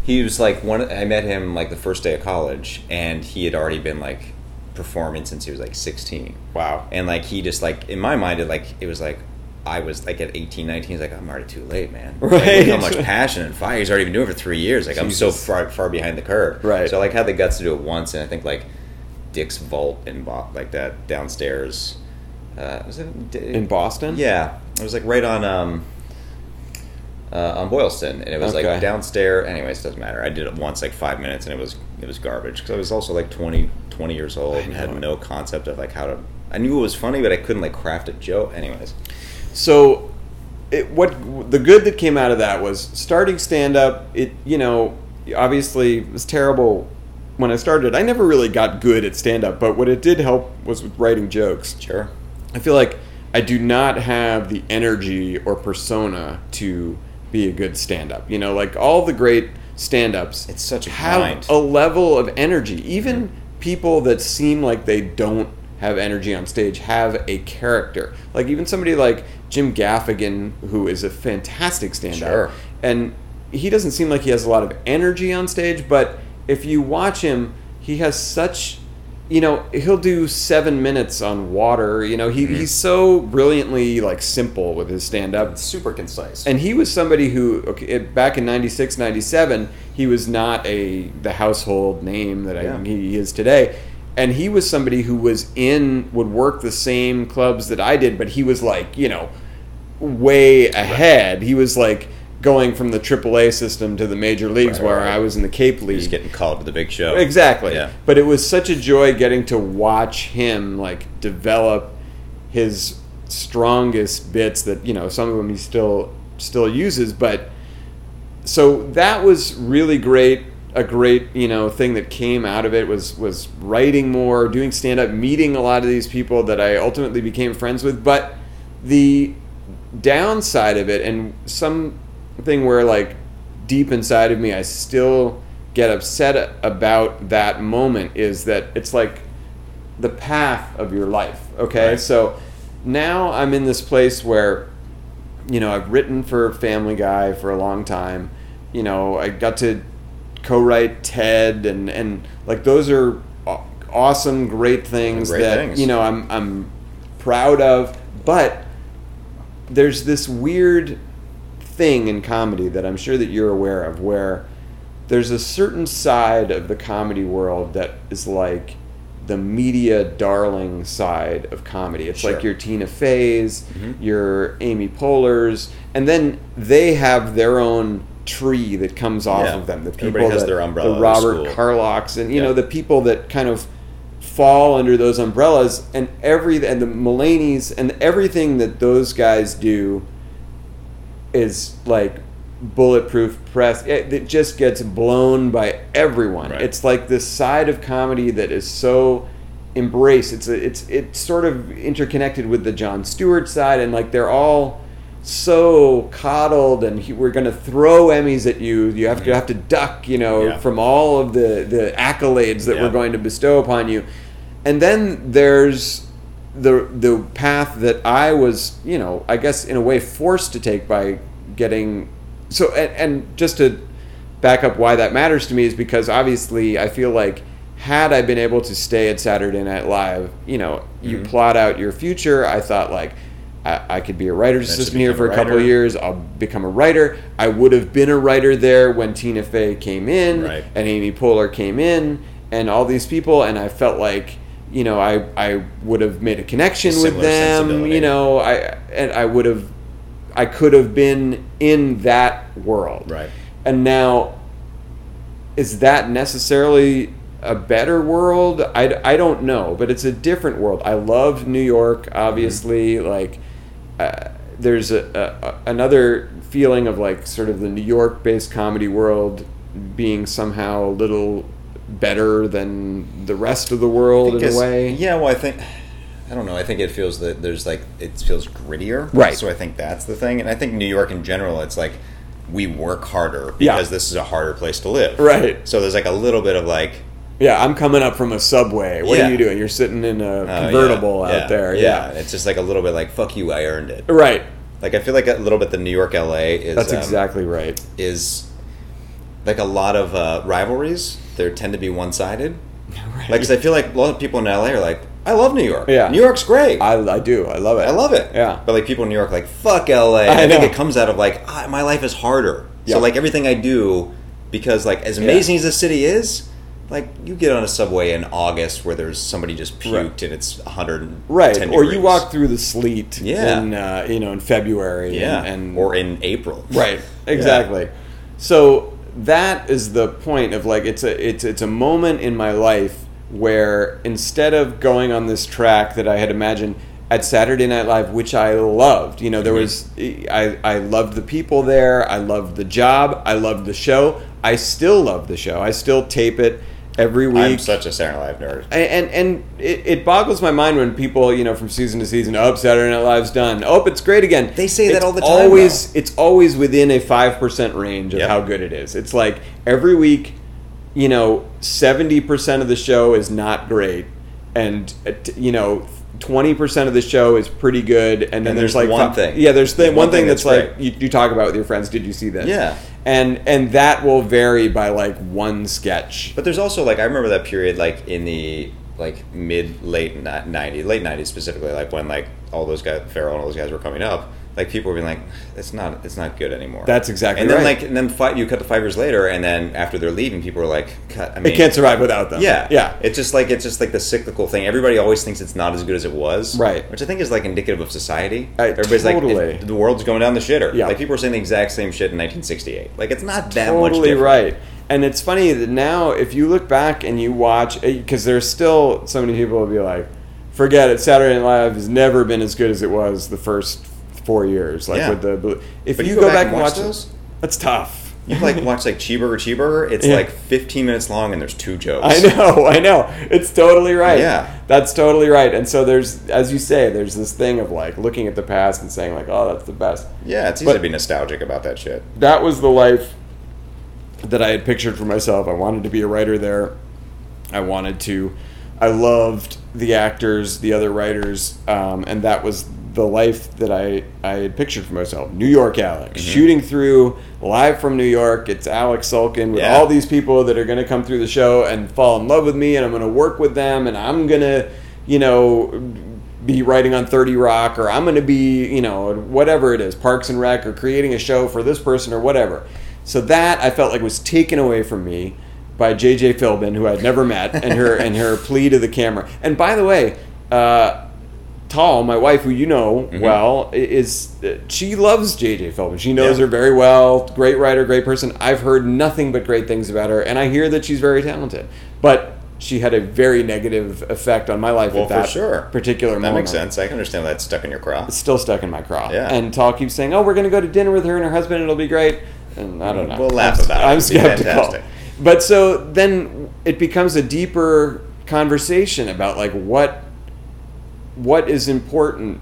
He was like one. I met him like the first day of college, and he had already been like performing since he was like sixteen. wow. And like he just like in my mind, it like it was like I was like at 18, 19, he's like I'm already too late, man. Like, Right. look how much passion and fire he's already been doing it for three years. Like I'm so far far behind the curve. Right. So I, like had the guts to do it once, and I think like Dick's vault and Bo- like that downstairs. Uh, was it In Boston? Yeah, it was like right on um, uh, on Boylston, and it was Okay. like downstairs. Anyways, it doesn't matter. I did it once, like five minutes, and it was it was garbage because I was also like 20, 20 years old and had no concept of like how to. I knew it was funny, but I couldn't like craft a joke. Anyways, So, it, what the good that came out of that was starting stand up. It you know obviously it was terrible when I started. I never really got good at stand up, but what it did help was with writing jokes. sure. I feel like I do not have the energy or persona to be a good stand up. You know, like all the great stand ups It's such a have grind. a level of energy. Even people that seem like they don't have energy on stage have a character. Like even somebody like Jim Gaffigan, who is a fantastic stand up. Sure. And he doesn't seem like he has a lot of energy on stage, but if you watch him, he has such you know, he'll do seven minutes on water. You know, he, mm-hmm. he's so brilliantly like simple with his stand up. Super concise. And he was somebody who, okay, back in 96, 97, he was not a the household name that I, he is today. And he was somebody who was in, would work the same clubs that I did, but he was like, you know, way ahead. He was like going from the AAA system to the major leagues Right, where right. I was in the Cape League. He's getting called to the big show. Exactly. Yeah. But it was such a joy getting to watch him like develop his strongest bits that, you know, some of them he still still uses, but so that was really great a great you know thing that came out of it was was writing more doing stand up meeting a lot of these people that i ultimately became friends with but the downside of it and something where like deep inside of me i still get upset about that moment is that it's like the path of your life okay Right. so now i'm in this place where you know, I've written for Family Guy for a long time. You know, I got to co-write Ted, and and like those are awesome, great things Great that things. you know I'm I'm proud of. But there's this weird thing in comedy that I'm sure that you're aware of, where there's a certain side of the comedy world that is like the media darling side of comedy. It's Sure. like your Tina Fey's, Mhm. your Amy Poehler's, and then they have their own tree that comes off Yeah. of them. The people that, the Robert. Carlocks, and you Yeah. know the people that kind of fall under those umbrellas, and every and the Mulaney's and everything that those guys do is like bulletproof press. It, it just gets blown by everyone. Right. It's like this side of comedy that is so embraced. It's a, it's it's sort of interconnected with the Jon Stewart side, and like they're all so coddled, and he, we're going to throw Emmys at you. You have to you have to duck, you know, Yeah. from all of the the accolades that Yeah. we're going to bestow upon you. And then there's the the path that I was, you know, I guess in a way forced to take by getting so and, and just to back up why that matters to me is because obviously I feel like had I been able to stay at Saturday Night Live, you know, you Mhm. plot out your future. I thought like I, I could be a writer's Eventually assistant here for a a couple of years. I'll become a writer. I would have been a writer there when Tina Fey came in Right. and Amy Poehler came in and all these people and I felt like you know I I would have made a connection with them you know I and I would have I could have been in that world. Right. and now is that necessarily a better world? I, I don't know but it's a different world. I love New York obviously like uh, there's a, a, another feeling of like sort of the New York based comedy world being somehow a little better than the rest of the world in a way Yeah, well, I think I don't know. I think it feels that there's like it feels grittier, Right. So I think that's the thing, and I think New York in general, it's like we work harder Yeah. because this is a harder place to live, Right. So there's like a little bit of like yeah I'm coming up from a subway what Yeah. are you doing you're sitting in a oh, convertible yeah, out yeah, there yeah. yeah. It's just like a little bit like fuck you, I earned it. right Like I feel like a little bit the New York LA is that's um, exactly right is like a lot of uh, rivalries. They tend to be one sided. *laughs* Right. Like, 'cause I feel like a lot of people in LA are like, I love New York. Yeah. New York's great. I, I do I love it I love it. Yeah. But like people in New York, are like fuck LA. *laughs* I I, think it comes out of like ah, my life is harder. Yeah. So like everything I do, because like as amazing as the city is, like you get on a subway in August where there's somebody just puked Right. and it's 110 right or you walk through the sleet Yeah. in uh, you know in february yeah and, and or in April right *laughs* exactly so that is the point of like it's a it's it's a moment in my life where instead of going on this track that I had imagined at Saturday Night Live, which I loved, you know, there mm-hmm. was I I loved the people there, I loved the job, I loved the show, I still love the show, I still tape it every week. I'm such a Saturday Night Live nerd and and, and it, it boggles my mind when people you know from season to season oh saturday night live's done oh it's great again They say that all the time, always it's always within a 5% range of Yep. how good it is it's like every week you know 70% of the show is not great and uh, you know 20% of the show is pretty good and then And there's, there's like one fi- thing. yeah there's the There's one one thing thing that's, that's like you, you talk about with your friends did you see this Yeah. And and that will vary by like one sketch But there's also like I remember that period like in the like mid late '90s, late '90s specifically, like when like all those guys, Ferrell and all those guys were coming up. Like people were being like, "It's not, it's not good anymore." That's exactly right. And then right. like, and then five, you cut the five years later, and then after they're leaving, people are like, "Cut." I mean, it can't survive without them Yeah, yeah It's just like it's just like the cyclical thing. Everybody always thinks it's not as good as it was, Right. Which I think is like indicative of society. I- Everybody's totally. like, the world's going down the shitter. Yeah. Like people are saying the exact same shit in 1968. Like it's not that much totally right and it's funny that now if you look back and you watch eh, because there's still so many people will be like forget it saturday night live has never been as good as it was the first four years like Yeah. with the if But you, you go, back, and watch those. those that's tough You like watch like Cheeseburger Cheeseburger. It's Yeah. like 15 minutes long and there's two jokes. I know, *laughs* I know. It's totally right. Yeah. That's totally right. And so there's, as you say, there's this thing of like looking at the past and saying like, oh, that's the best. Yeah, it's easy But- to be nostalgic about that shit. that was the life that I had pictured for myself. I wanted to be a writer there. I wanted to. I loved the actors, the other writers, um, and that was the life that I, I had pictured for myself. New York Alec, Mm-hmm. shooting through live from New York. It's Alec Sulkin with Yeah. all these people that are going to come through the show and fall in love with me, and I'm going to work with them, and I'm going to, you know, be writing on 30 Rock, or I'm going to be, you know, whatever it is, Parks and Rec, or creating a show for this person, or whatever. So that I felt like was taken away from me by JJ Philbin, who I'd never met, and her and her *laughs* plea to the camera. And by the way, uh, Tall, my wife, who you know well, is uh, she loves JJ Philbin. She knows Yeah. her very well. Great writer, great person. I've heard nothing but great things about her, and I hear that she's very talented. But she had a very negative effect on my life Well, at for that sure. particular That moment. makes sense. I can understand that stuck in your craw. It's still stuck in my craw. Yeah. And Tall keeps saying, "Oh, we're going to go to dinner with her and her husband. It'll be great." And I don't know. We'll laugh I'm, about it. I'm It'll be skeptical. fantastic. But so then it becomes a deeper conversation about like what what is important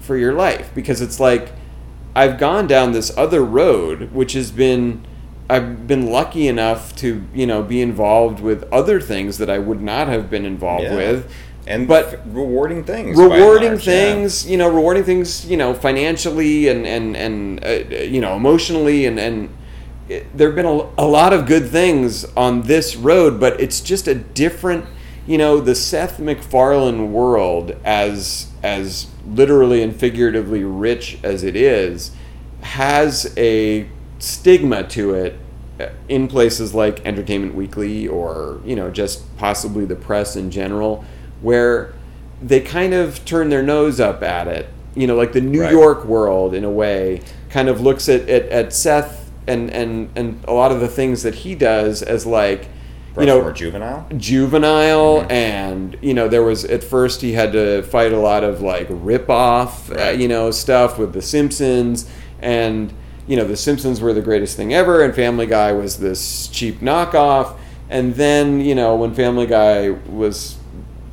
for your life because it's like I've gone down this other road which has been I've been lucky enough to, you know, be involved with other things that I would not have been involved Yeah. with. And But- f- rewarding things. rewarding large, yeah. things you know rewarding things you know financially and and and uh, you know emotionally and and there have been a, a lot of good things on this road but it's just a different you know the Seth MacFarlane world as as literally and figuratively rich as it is has a stigma to it uh, in places like Entertainment Weekly or you know just possibly the press in general where they kind of turn their nose up at it you know like the New Right. York world in a way kind of looks at, at, at Seth and, and and a lot of the things that he does as like you know juvenile. juvenile and you know there was at first he had to fight a lot of like rip off uh, you know stuff with the simpsons and you know the simpsons were the greatest thing ever and family guy was this cheap knockoff and then you know when family guy was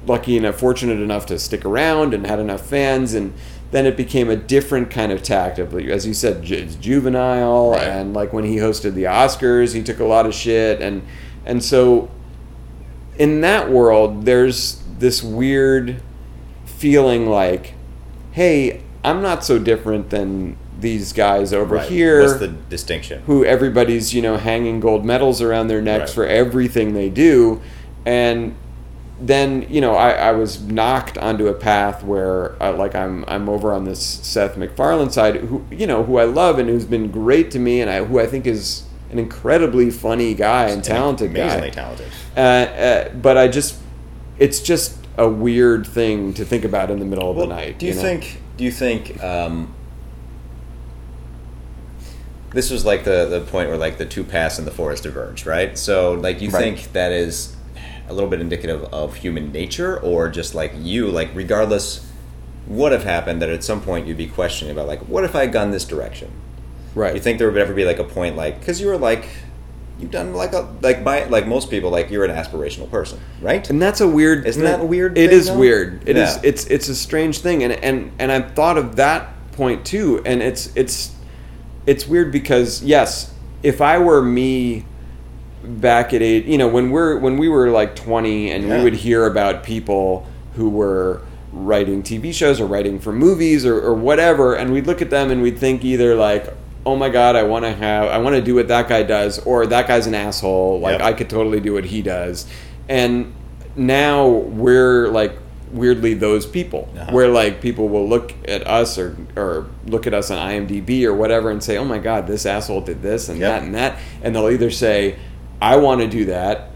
lucky enough fortunate enough to stick around and had enough fans and then it became a different kind of tact of as you said ju- it's juvenile Right. and like when he hosted the oscars he took a lot of shit and and so in that world, there's this weird feeling like, hey, I'm not so different than these guys over Right. here What's the distinction? who everybody's, you know, hanging gold medals around their necks Right. for everything they do. And then, you know, I, I was knocked onto a path where, uh, like, I'm I'm over on this Seth MacFarlane side, who you know, who I love and who's been great to me, and I, who I think is an incredibly funny guy and talented guy. amazingly guy. talented. Uh, uh, but I just, it's just a weird thing to think about in the middle of Well, the night. do you, know? think? Do you think? Um, this was like the the point where like the two paths in the forest diverged, right? So like you Right. think that is a little bit indicative of human nature, or just like you, like regardless what have happened, that at some point you'd be questioning about like, what if I had gone this direction? Right. You think there would ever be like a point like because you were like you've done like a like by like most people like you're an aspirational person, right? and that's a weird Isn't that a weird It is though? weird It is. Yeah. it's it's a strange thing and and and i've thought of that point too and it's it's it's weird because yes if i were me back at eight you know when we're when we were like 20 and Yeah. we would hear about people who were writing tv shows or writing for movies or, or whatever and we'd look at them and we'd think either like oh my god i want to have i want to do what that guy does or that guy's an asshole like Yep. i could totally do what he does and now we're like weirdly those people Uh-huh. where like people will look at us or or look at us on IMDb or whatever and say, "Oh my god, this asshole did this and Yep. that and that." And they'll either say, "I want to do that."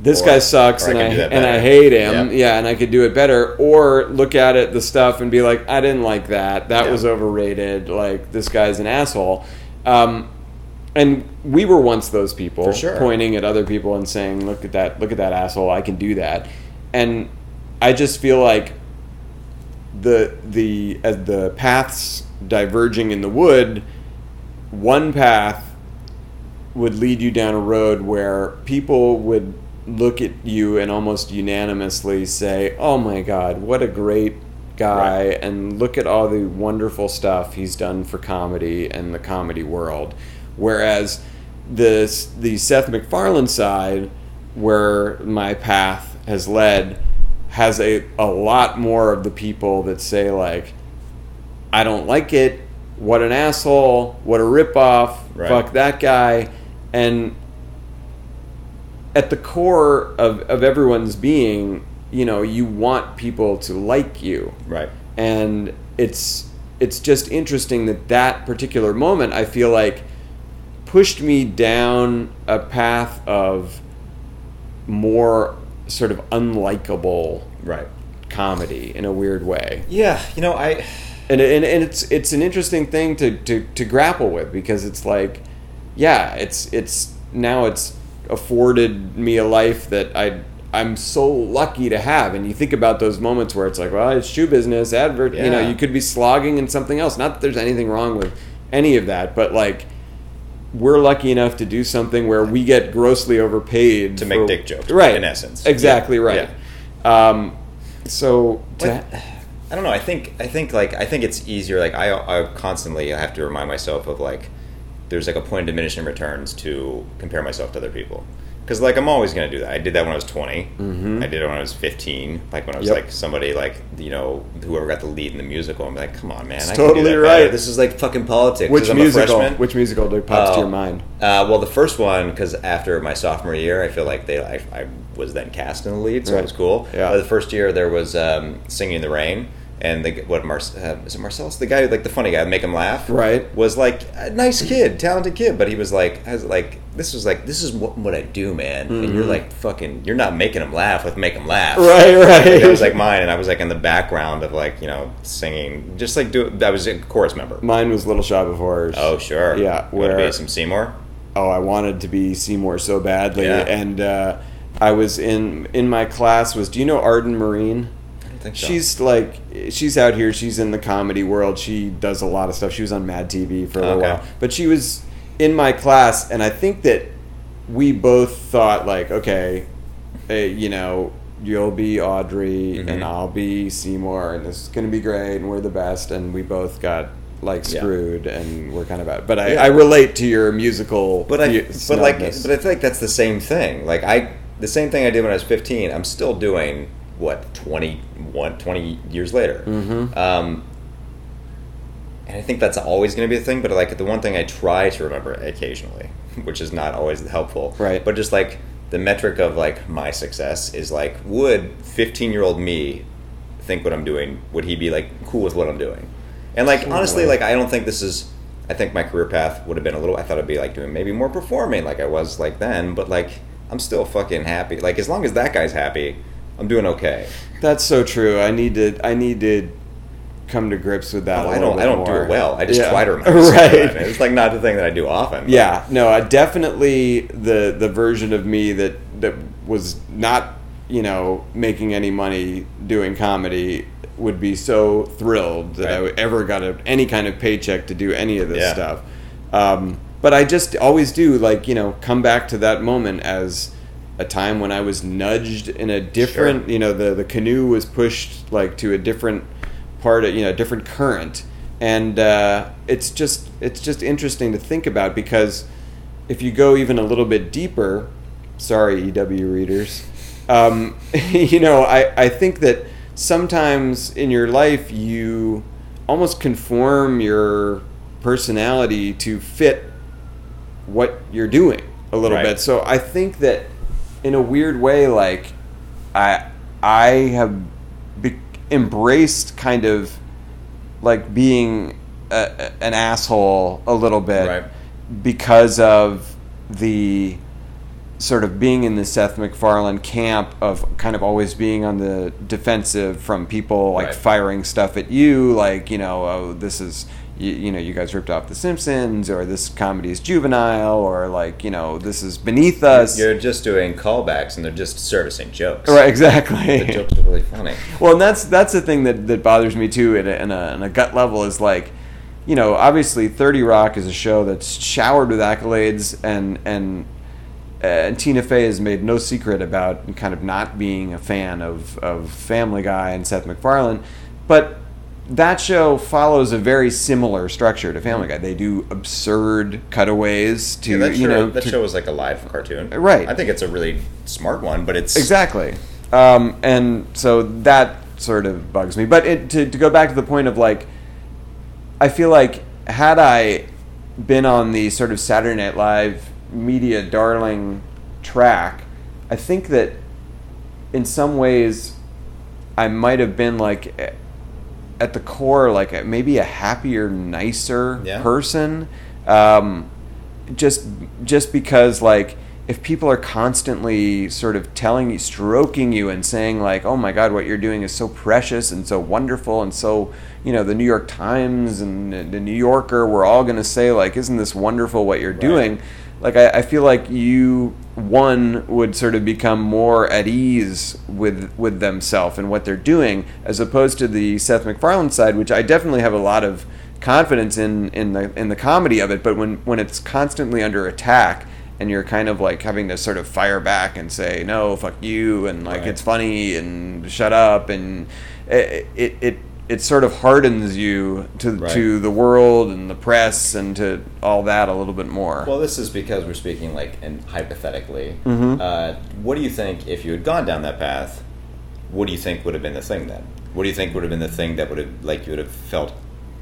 This Or- guy sucks I and I, that and I hate him. Yep. Yeah, and I could do it better or look at it the stuff and be like, "I didn't like that. That was overrated. Like this guy's an asshole." Um, and we were once those people sure. pointing at other people and saying, "Look at that! Look at that asshole! I can do that." And I just feel like the the as the paths diverging in the wood, one path would lead you down a road where people would look at you and almost unanimously say, "Oh my God, what a great guy!" Right. and look at all the wonderful stuff he's done for comedy and the comedy world. Whereas this the Seth MacFarlane side, where my path has led, has a a lot more of the people that say like, I don't like it. What an asshole. What a ripoff. Right. Fuck that guy. And at the core of, of everyone's being, you know, you want people to like you. Right. And it's it's just interesting that that particular moment I feel like pushed me down a path of more sort of unlikable Right. comedy in a weird way Yeah. You know, I. and, and, and it's it's an interesting thing to, to, to grapple with because it's like yeah it's it's now it's afforded me a life that I I'm so lucky to have and you think about those moments where it's like well it's shoe business advert you know you could be slogging in something else not that there's anything wrong with any of that but like we're lucky enough to do something where we get grossly overpaid To make dick jokes, right in essence. exactly Yeah. right um, so to, I don't know. I think I think like I think it's easier. Like I, I constantly have to remind myself of like there's like a point of diminishing returns to compare myself to other people. Because like I'm always gonna do that. I did that when I was 20. Mhm. I did it when I was 15. Like when I was Yep. like somebody like you know whoever got the lead in the musical. I'm like, come on, man, It's I do totally right. better. This is like fucking politics. Which I'm a musical freshman. which musical did pops to Oh, your mind Uh, well, the first one because after my sophomore year, I feel like they I, I was then cast in the lead, so Right. it was cool. Yeah. Uh, the first year there was um, singing in the rain, and the what Mar- uh, is it Marcellus, the guy like the funny guy, make him laugh, Right. Was like a nice kid, talented kid, but he was like has like this was like this is what, what I do, man, and you're Mhm. like fucking you're not making him laugh with make him laugh, Right, right. It was like mine, and I was like in the background of like you know singing, just like do I was a chorus member. Mine was Little Shop of Horrors. Oh sure, Yeah, where- be some Seymour. Oh, I wanted to be Seymour so badly, Yeah. and uh, I was in in my class. Was do you know Arden Myrin? Think so. She's like she's out here. She's in the comedy world. She does a lot of stuff. She was on Mad TV for a little Okay. while, but she was in my class, and I think that we both thought like, okay, uh, you know, you'll be Audrey Mhm. and I'll be Seymour, and this is gonna be great, and we're the best, and we both got like Yeah. screwed, and we're kind of out. But I, Yeah. I relate to your musical, But I, the- but like, but I feel like that's the same thing. Like I, the same thing I did when I was 15. I'm still doing what 21, 20 years later. Mhm. Um, and I think that's always going to be the thing. But like the one thing I try to remember occasionally, *laughs* which is not always helpful, Right. But just like the metric of like my success is like, would 15 year old me think what I'm doing? Would he be like cool with what I'm doing? And like honestly, like I don't think this is. I think my career path would have been a little. I thought I'd be like doing maybe more performing, like I was like then. But like I'm still fucking happy. Like as long as that guy's happy, I'm doing okay. That's so true. I need to. I need to come to grips with that. Oh, a I don't. I don't do it well. I just Yeah. try to remember. right. It's like not the thing that I do often. but- Yeah, no, I definitely the the version of me that that was not you know making any money doing comedy would be so thrilled that I Right. would ever got a, any kind of paycheck to do any of this Yeah. stuff. Um, but I just always do like you know come back to that moment as a time when I was nudged in a different Sure. you know the the canoe was pushed like to a different part of you know a different current and uh, it's just it's just interesting to think about because if you go even a little bit deeper sorry EW readers um, *laughs* you know I, I think that sometimes in your life you almost conform your personality to fit what you're doing a little Right. bit so I think that in a weird way like I I have be- embraced kind of like being a, an asshole a little bit Right. because of the sort of being in the Seth MacFarlane camp of kind of always being on the defensive from people like Right. firing stuff at you like you know oh this is you, you know you guys ripped off the Simpsons or this comedy is juvenile or like you know this is beneath us You're just doing callbacks, and they're just servicing jokes. right exactly The jokes are really funny. well, and that's that's the thing that, that bothers me too, at a, in, a, on a gut level, is like, you know, obviously Thirty Rock is a show that's showered with accolades, and and and Tina Fey has made no secret about kind of not being a fan of of Family Guy and Seth MacFarlane, but that show follows a very similar structure to Family Guy. They do absurd cutaways to Yeah, that show, you know that to- show is like a live cartoon. Right. I think it's a really smart one, but it's Exactly. Um, and so that sort of bugs me. But it, to, to go back to the point of like, I feel like had I been on the sort of Saturday Night Live media darling track, I think that in some ways I might have been like at the core like maybe a happier, nicer Yeah. person. Um, just just because like if people are constantly sort of telling you stroking you and saying like oh my god what you're doing is so precious and so wonderful and so you know the new york times and the new yorker we're all going to say like isn't this wonderful what you're doing like I, I feel like you one would sort of become more at ease with with themselves and what they're doing as opposed to the seth macfarlane side which i definitely have a lot of confidence in in the in the comedy of it but when when it's constantly under attack and you're kind of like having to sort of fire back and say no fuck you and like Right. it's funny and shut up and eh, it it it, it sort of hardens you to Right. to the world and the press and to all that a little bit more Well, this is because we're speaking like and hypothetically. Mhm. Uh, what do you think if you had gone down that path? What do you think would have been the thing then? What do you think would have been the thing that would have like you would have felt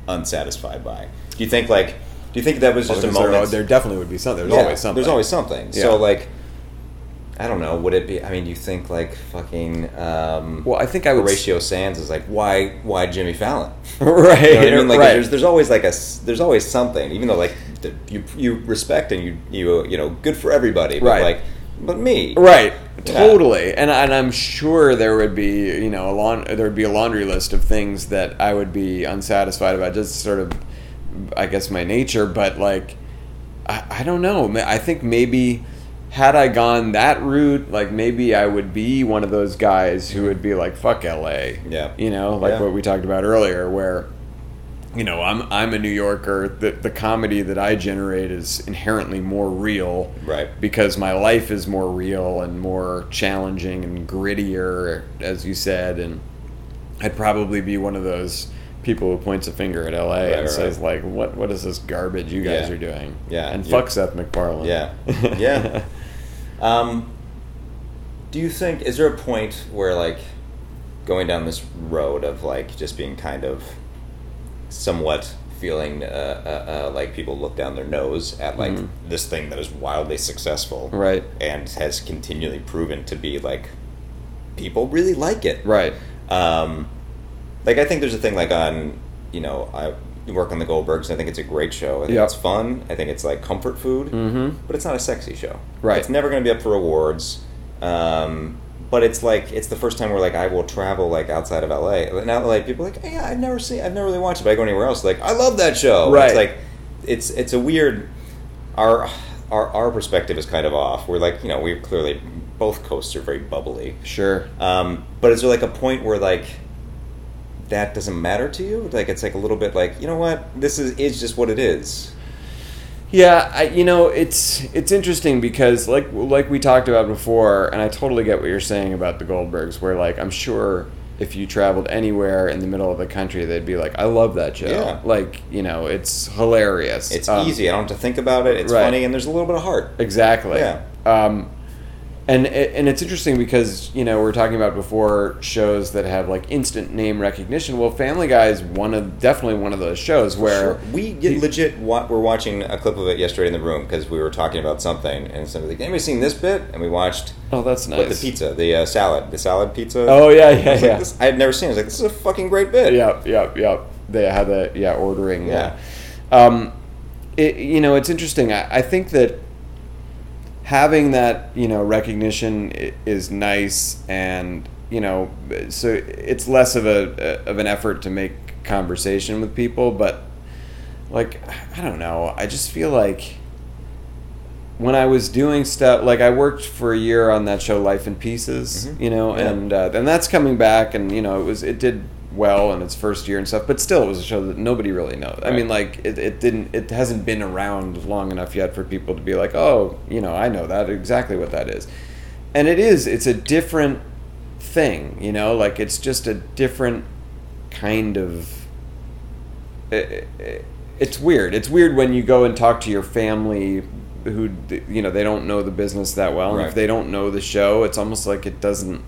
unsatisfied by? Do you think like do you think that was just a Because there, moment? there definitely would be something there's Yeah, always something There's always something. Yeah. So like, I don't know. Would it be? I mean, you think like fucking. Um, well i think i would s- Horatio Sanz is like, why, why Jimmy Fallon? *laughs* *laughs* right You know I mean? Like, right there's, there's always like a there's always something. Even though like the, you, you respect and you, you, you know, good for everybody. But Right. like, but me. Right, Yeah. totally, and and I'm sure there would be you know a laun- there would be a laundry list of things that I would be unsatisfied about, just sort of, I guess my nature. But like, I, I don't know. I think maybe had I gone that route, like maybe I would be one of those guys who would be like, "Fuck L.A." Yeah. you know, like Yeah. what we talked about earlier, where you know, I'm I'm a New Yorker. The the comedy that I generate is inherently more real, Right. Because my life is more real and more challenging and grittier, as you said. And I'd probably be one of those people who points a finger at LA Right, and right, says like, "What what is this garbage you guys Yeah. are doing?" Yeah, and fuck Seth MacFarlane. Yeah. Yeah. *laughs* Um, do you think is there a point where like going down this road of like just being kind of somewhat feeling uh, uh, uh, like people look down their nose at like Mhm. this thing that is wildly successful, Right. and has continually proven to be like people really like it, Right. um, like I think there's a thing like on you know I work on the Goldbergs. I think it's a great show. I think Yep. it's fun. I think it's like comfort food, Mm-hmm. but it's not a sexy show. Right. It's never going to be up for awards. Um, but it's like it's the first time where like I will travel like outside of LA. Now like people are like, hey, yeah, I've never seen, I've never really watched it. But I go anywhere else, like I love that show. Right. It's like it's it's a weird. Our our our perspective is kind of off. We're like you know we're clearly both coasts are very bubbly. Sure. Um, but is there like a point where like that doesn't matter to you? Like it's like a little bit like you know what this is is just what it is. Yeah, I, you know, it's it's interesting because like like we talked about before, and I totally get what you're saying about the Goldbergs. Where like I'm sure if you traveled anywhere in the middle of the country, they'd be like, "I love that show." Yeah. Like you know, it's hilarious. It's Um, easy. I don't have to think about it. It's right. funny and there's a little bit of heart. Exactly. Yeah. Um, and and it's interesting because you know we are talking about before shows that have like instant name recognition. Well, Family Guy is one of definitely one of those shows where Sure. we get legit wa- were watching a clip of it yesterday in the room because we were talking about something and somebody like anybody seen this bit and we watched oh that's nice what the pizza the uh, salad the salad pizza Oh yeah I yeah like, yeah. this- I had never seen it. I was like this is a fucking great bit Yep, yep, yep. They had the yeah ordering. Yeah. Um, it, you know, it's interesting. I, I think that having that you know recognition is nice, and you know, so it's less of a of an effort to make conversation with people, but like I don't know. I just feel like when I was doing stuff, like I worked for a year on that show Life in Pieces, Mhm. you know, Yeah. and uh, and that's coming back, and you know, it was it did well in its first year and stuff, but still, it was a show that nobody really knows. I mean, like it, it didn't, it hasn't been around long enough yet for people to be like, oh, you know, I know that exactly what that is, and it is. It's a different thing, you know, like it's just a different kind of it, it- it's weird. It's weird when you go and talk to your family who you know they don't know the business that well, and Right. if they don't know the show, it's almost like it doesn't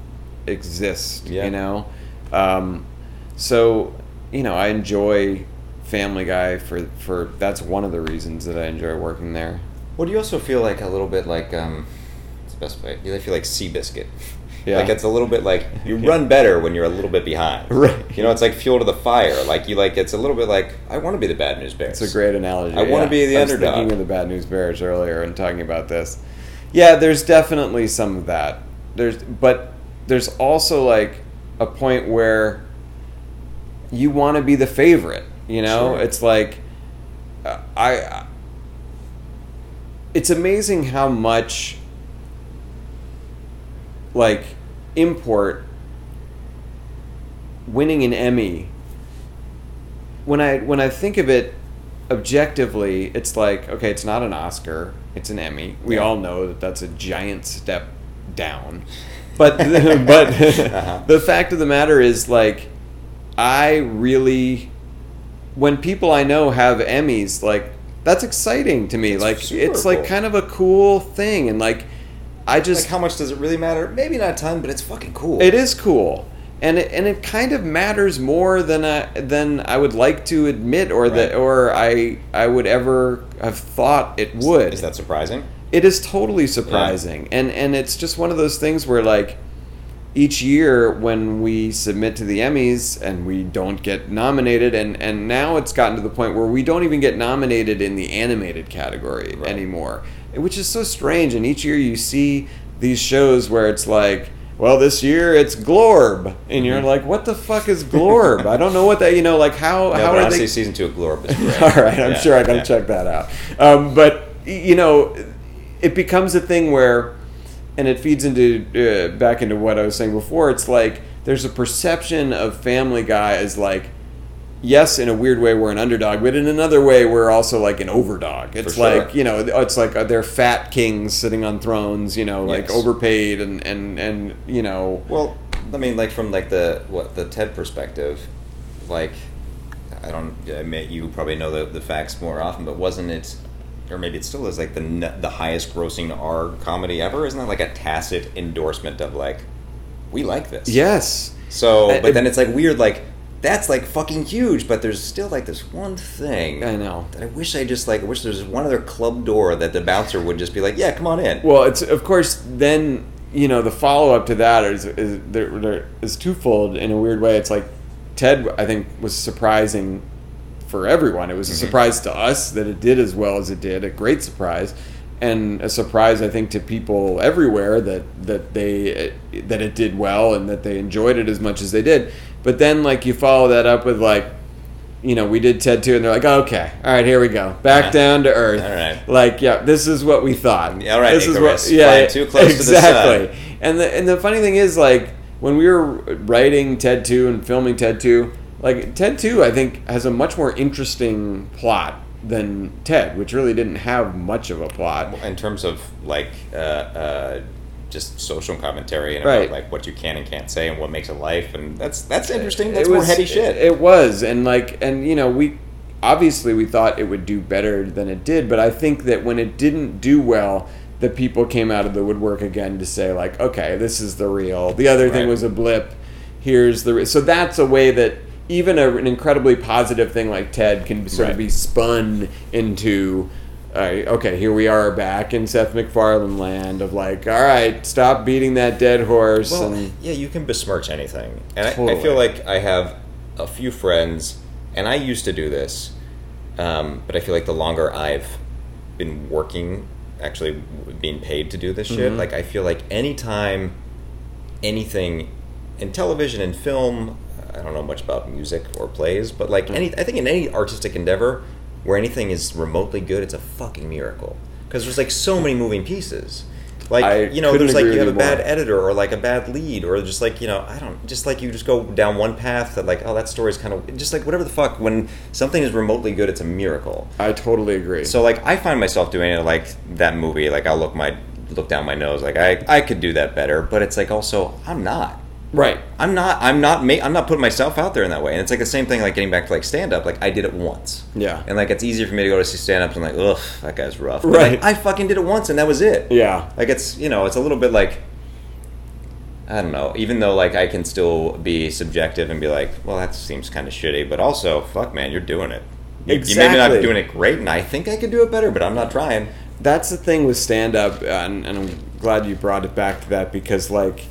exist. Yeah. You know, um, so you know I enjoy Family Guy for for that's one of the reasons that I enjoy working there. Well, do you also feel like a little bit like um, what's the best way? You feel like Seabiscuit. Yeah. Like it's a little bit like you *laughs* Yeah. run better when you're a little bit behind. Right. You know, it's like fuel to the fire. Like you like it's a little bit like I want to be the bad news bears. It's a great analogy. I wanna be the I was underdog. thinking of the Bad News Bears earlier and talking about this. Yeah, there's definitely some of that. There's, but there's also like a point where you want to be the favorite. You know, Sure. it's like uh, I. It's amazing how much like import winning an Emmy when I when I think of it objectively, it's like okay, it's not an Oscar, it's an Emmy. We Yeah. all know that that's a giant step down, *laughs* but *laughs* but Uh-huh. the fact of the matter is like I really when people I know have Emmys, like that's exciting to me. It's like it's like kind of a cool thing, and like I just like how much does it really matter? Maybe not a ton, but it's fucking cool. it is cool, and it, and it kind of matters more than I than I would like to admit, or that or I I would ever have thought it would. Is that surprising? It is totally surprising, and and it's just one of those things where like each year when we submit to the Emmys and we don't get nominated, and and now it's gotten to the point where we don't even get nominated in the animated category Right. anymore, which is so strange. And each year you see these shows where it's like. Well, this year it's Glorb, and you're Mhm. like, "What the fuck is Glorb?" I don't know what that. You know, like how No, how are honestly, they? season two of Glorb is great. *laughs* All right, I'm Yeah, sure I gotta yeah. check that out. Um, but you know, it becomes a thing where, and it feeds into uh, back into what I was saying before. It's like there's a perception of Family Guy as like, yes, in a weird way we're an underdog, but in another way we're also like an overdog. It's sure. like you know, it's like uh, they're fat kings sitting on thrones. You know, like Yes. overpaid and and and you know. Well, I mean, like from like the what the TED perspective, like I don't, I mean, you probably know the, the facts more often, but wasn't it, or maybe it still is like the the highest grossing R comedy ever? Isn't that like a tacit endorsement of like we like this? Yes. So, but it- then it's like weird, like that's like fucking huge, but there's still like this one thing. I know. That I wish I just like I wish there's one other club door that the bouncer would just be like, yeah, come on in. Well, it's of course then you know the follow up to that is is there, there is twofold in a weird way. It's like Ted I think was surprising for everyone. It was a Mm-hmm. surprise to us that it did as well as it did. A great surprise, and a surprise I think to people everywhere that that they that it did well and that they enjoyed it as much as they did. But then like you follow that up with like. You know, we did Ted 2, and they're like, okay, all right, here we go. Back Yeah. down to earth. All right. Like, yeah, this is what we thought. Yeah, all right, this Icarus, flying too close to the sun. exactly. And the and the funny thing is, like, when we were writing Ted Two and filming Ted Two, like Ted Two, I think has a much more interesting plot than Ted, which really didn't have much of a plot. in terms of like uh, uh, just social commentary and Right. about like what you can and can't say and what makes a life and that's that's interesting It that's more was- heady shit It was, and like, and you know, we obviously we thought it would do better than it did, but I think that when it didn't do well, the people came out of the woodwork again to say like, okay, this is the real. The other thing was a blip. Here's the re-. so that's a way that even a, an incredibly positive thing like Ted can sort Right. of be spun into. Uh, okay, here we are back in Seth MacFarlane land of like, all right, stop beating that dead horse. well and yeah you can besmirch anything and I, I feel like i have a few friends and i used to do this um, but i feel like the longer i've been working actually being paid to do this shit Mhm. like i feel like anytime anything in television and film i don't know much about music or plays but like any i think in any artistic endeavor where anything is remotely good it's a fucking miracle because there's like so many moving pieces like I you know there's like you have a you bad more. editor or like a bad lead or just like you know i don't just like you just go down one path that like oh that story's kind of just like whatever the fuck when something is remotely good it's a miracle I totally agree. so like I find myself doing it like that movie. Like I'll look my look down my nose. Like I I could do that better, but it's like also I'm not. Right. I'm not. I'm not. Ma- I'm not putting myself out there in that way. And it's like the same thing. Like getting back to like stand up. Like I did it once. Yeah. And like it's easier for me to go to see stand ups and like ugh that guy's rough. But, Right. like, I fucking did it once and that was it. Yeah. Like it's you know it's a little bit like. I don't know. Even though like I can still be subjective and be like, well, that seems kind of shitty, but also, fuck, man, you're doing it. You, you maybe not Exactly. doing it great, and I think I could do it better, but I'm not trying. That's the thing with stand up, and, and I'm glad you brought it back to that because, like,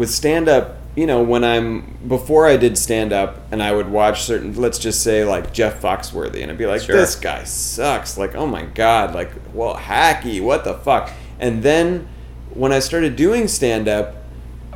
with stand up, you know, when I'm before I did stand up and I would watch certain, let's just say, like Jeff Foxworthy, and I'd be like, Sure. this guy sucks. Like, oh my God, like, well, hacky, what the fuck? And then when I started doing stand up,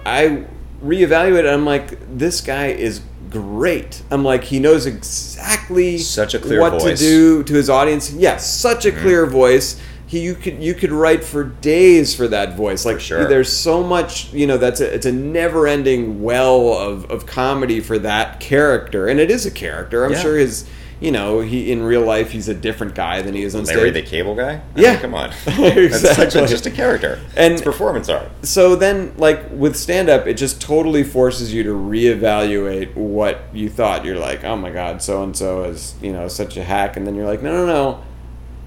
I reevaluated. I'm like, this guy is great. I'm like, he knows exactly Such a clear what voice. to do to his audience. Yes, such a Mm-hmm. clear voice. He, you could you could write for days for that voice. Like sure. there's so much, you know, that's a, it's a never-ending well of, of comedy for that character, and it is a character. I'm Yeah. sure his, you know, he in real life he's a different guy than he is on Larry stage. the Cable Guy? I Yeah. mean, come on. *laughs* That's such a, just a character. And- it's performance art. so then like with stand up it just totally forces you to reevaluate what you thought you're like oh my god so and so is you know such a hack and then you're like no no no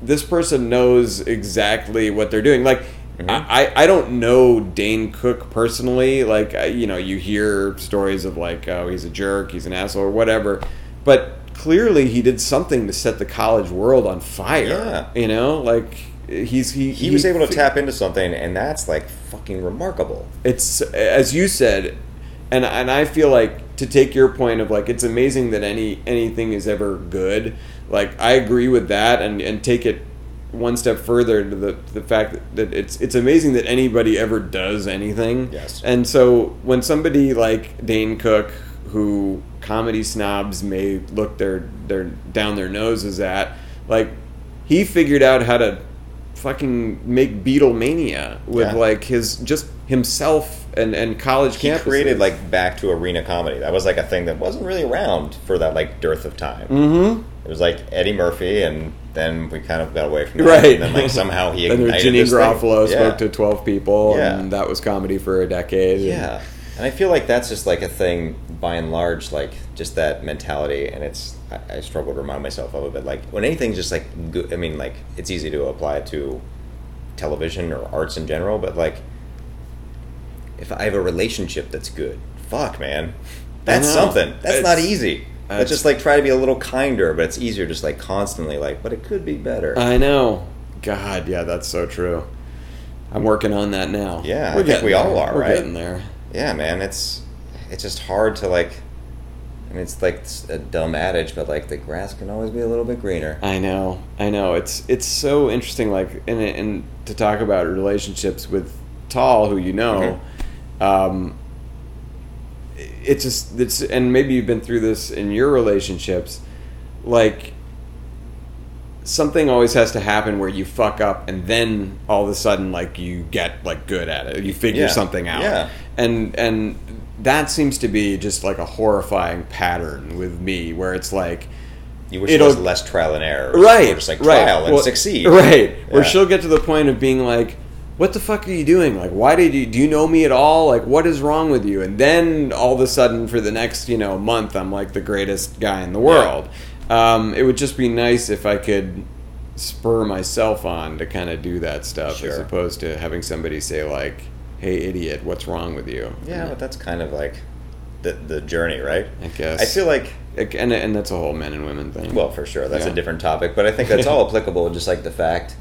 this person knows exactly what they're doing like mm-hmm. I, I don't know Dane Cook personally. Like, I, you know, you hear stories of like, oh, he's a jerk, he's an asshole, or whatever. But clearly, he did something to set the college world on fire. Yeah. You know, like he's he He was able to tap into something, and that's like fucking remarkable. it's as you said and and I feel like to take your point of like it's amazing that any anything is ever good like I agree with that and and take it one step further to the the fact that, that it's it's amazing that anybody ever does anything Yes. and so when somebody like Dane Cook who comedy snobs may look their their down their noses at like he figured out how to fucking make Beatlemania with Yeah. like his just himself and and college He campuses. created like back to arena comedy. That was like a thing that wasn't really around for that like dearth of time. Mm-hmm. It was like Eddie Murphy, and then we kind of got away from that. Right. And then like somehow he *laughs* and ignited then Janeane. Garofalo Yeah. spoke to twelve people, Yeah. and that was comedy for a decade. Yeah, and I feel like that's just like a thing by and large, like just that mentality, and it's I, I struggle to remind myself of it. But like when anything's just like good, I mean, like it's easy to apply it to television or arts in general, but like if I have a relationship that's good, fuck, man, that's something. That's not It's- easy. it's- Let's just like try to be a little kinder, but it's easier just like constantly like, but it could be better. I know. God, yeah, that's so true. I'm working on that now. Yeah, I We're think getting we all there. are, We're right? getting there. yeah man it's it's just hard to like I mean, it's like a dumb adage, but like the grass can always be a little bit greener. I know, I know. It's it's so interesting. Like, and and to talk about relationships with Tall, who you know, Mm-hmm. Um, it's just it's and maybe you've been through this in your relationships, like. Something always has to happen where you fuck up, and then all of a sudden, like you get like good at it. You figure Yeah. something out, Yeah. and and that seems to be just like a horrifying pattern with me, where it's like, You wish there was less trial and error, right Or just like right. and Well, succeed, right where she'll get to the point of being like what the fuck are you doing? Like why did you do you know me at all? Like what is wrong with you? And then all of a sudden for the next you know month i'm like the greatest guy in the world. Um, it would just be nice if i could spur myself on to kind of do that stuff as opposed to having somebody say like hey idiot what's wrong with you? Yeah, but that's kind of like the the journey, right? i guess. I feel like Like, and, and that's a whole men and women thing. Well, for sure, that's Yeah. a different topic, but I think that's *laughs* all applicable. Just like the fact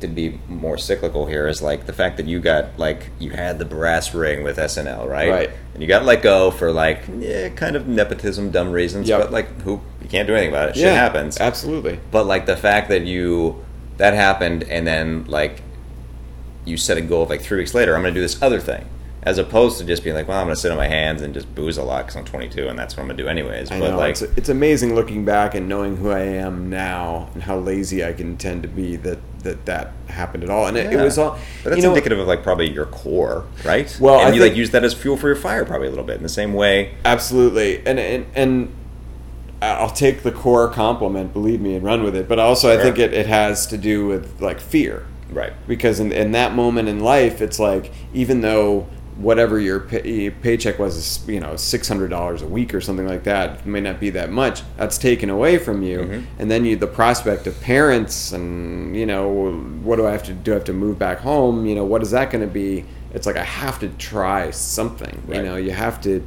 to be more cyclical here is like the fact that you got like you had the brass ring with SNL, right? Right. And you got let go for like yeah, kind of nepotism, dumb reasons, Yep. but like who you can't do anything about it. Shit yeah happens. absolutely But like the fact that you that happened and then like you set a goal of like three weeks later, I'm going to do this other thing. As opposed to just being like, well, I'm going to sit on my hands and just booze a lot because I'm 22 and that's what I'm going to do anyways. I but know like, it's, it's amazing looking back and knowing who I am now and how lazy I can tend to be that that, that happened at all. And it, it was all. But that's you know, indicative of like probably your core, right? Well, and I you like use that as fuel for your fire, probably a little bit in the same way. Absolutely, and and and I'll take the core compliment, believe me, and run with it. But also, I think it, it has to do with like fear. Right. because in, in that moment in life it's like even though whatever your pay, paycheck was you know $600 a week or something like that it may not be that much. That's taken away from you. Mhm. and then you the prospect of parents and you know what do i have to do i have to move back home? You know what is that going to be? It's like i have to try something you know you have to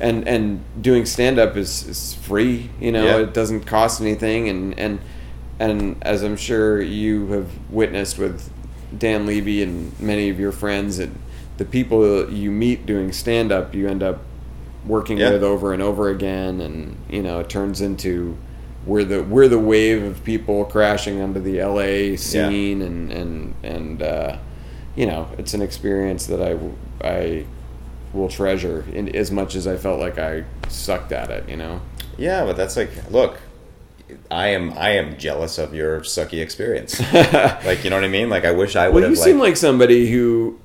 and and doing stand up is, is free you know Yeah. it doesn't cost anything. And and and as i'm sure you have witnessed with dan levy and many of your friends and the people you meet doing stand up you end up working Yeah. with over and over again and you know it turns into we're the we're the wave of people crashing onto the LA scene and and and uh, you know it's an experience that I I will treasure in as much as I felt like I sucked at it you know Yeah, but that's like, look, I am I am jealous of your sucky experience. *laughs* like, you know what I mean? Like, I wish I would well have you seem like somebody who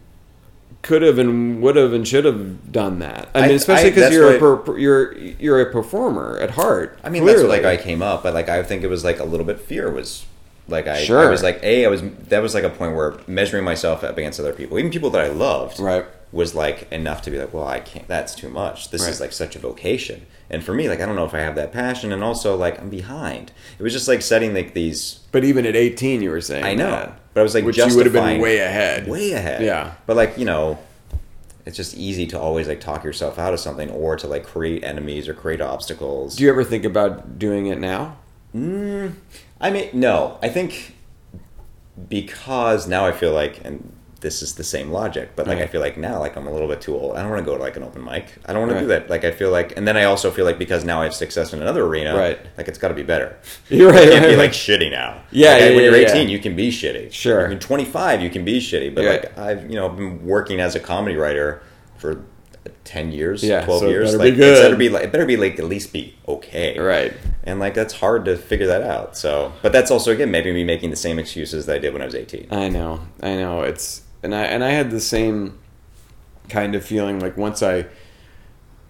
could have and would have and should have done that I I- mean especially because you're a per, you're you're a performer at heart I mean, that's what, like. I came up, but like I think it was like a little bit fear was like I, I was like a I was that was like a point where measuring myself up against other people, even people that I loved, Right. was like enough to be like, well, I can't. That's too much. This is like such a vocation, and for me, like I don't know if I have that passion, and also like I'm behind. It was just like setting like these. but even at 18 you were saying I know, that, but I was like which you would have been way ahead way ahead. Yeah. But like, you know, it's just easy to always like talk yourself out of something or to like create enemies or create obstacles. Do you ever think about doing it now? Mm, I mean, no. I think because now I feel like, and this is the same logic, but like I feel like now, like I'm a little bit too old. I don't want to go to like an open mic. I don't want to do that. Like I feel like, and then I also feel like because now I have success in another arena, Right. Like it's got to be better. *laughs* You're right, You can't right, be like shitty now. Yeah, Like, yeah, when you're yeah. 18, you can be shitty. Sure. When 25, you can be shitty. But Yeah. like I've you know been working as a comedy writer for. 10 years Yeah, 12 so years better be like it better be like it better be like at least be okay Right. and like that's hard to figure that out so but that's also again maybe me making the same excuses that i did when i was 18 I know, I know. It's and I and I had the same kind of feeling like once I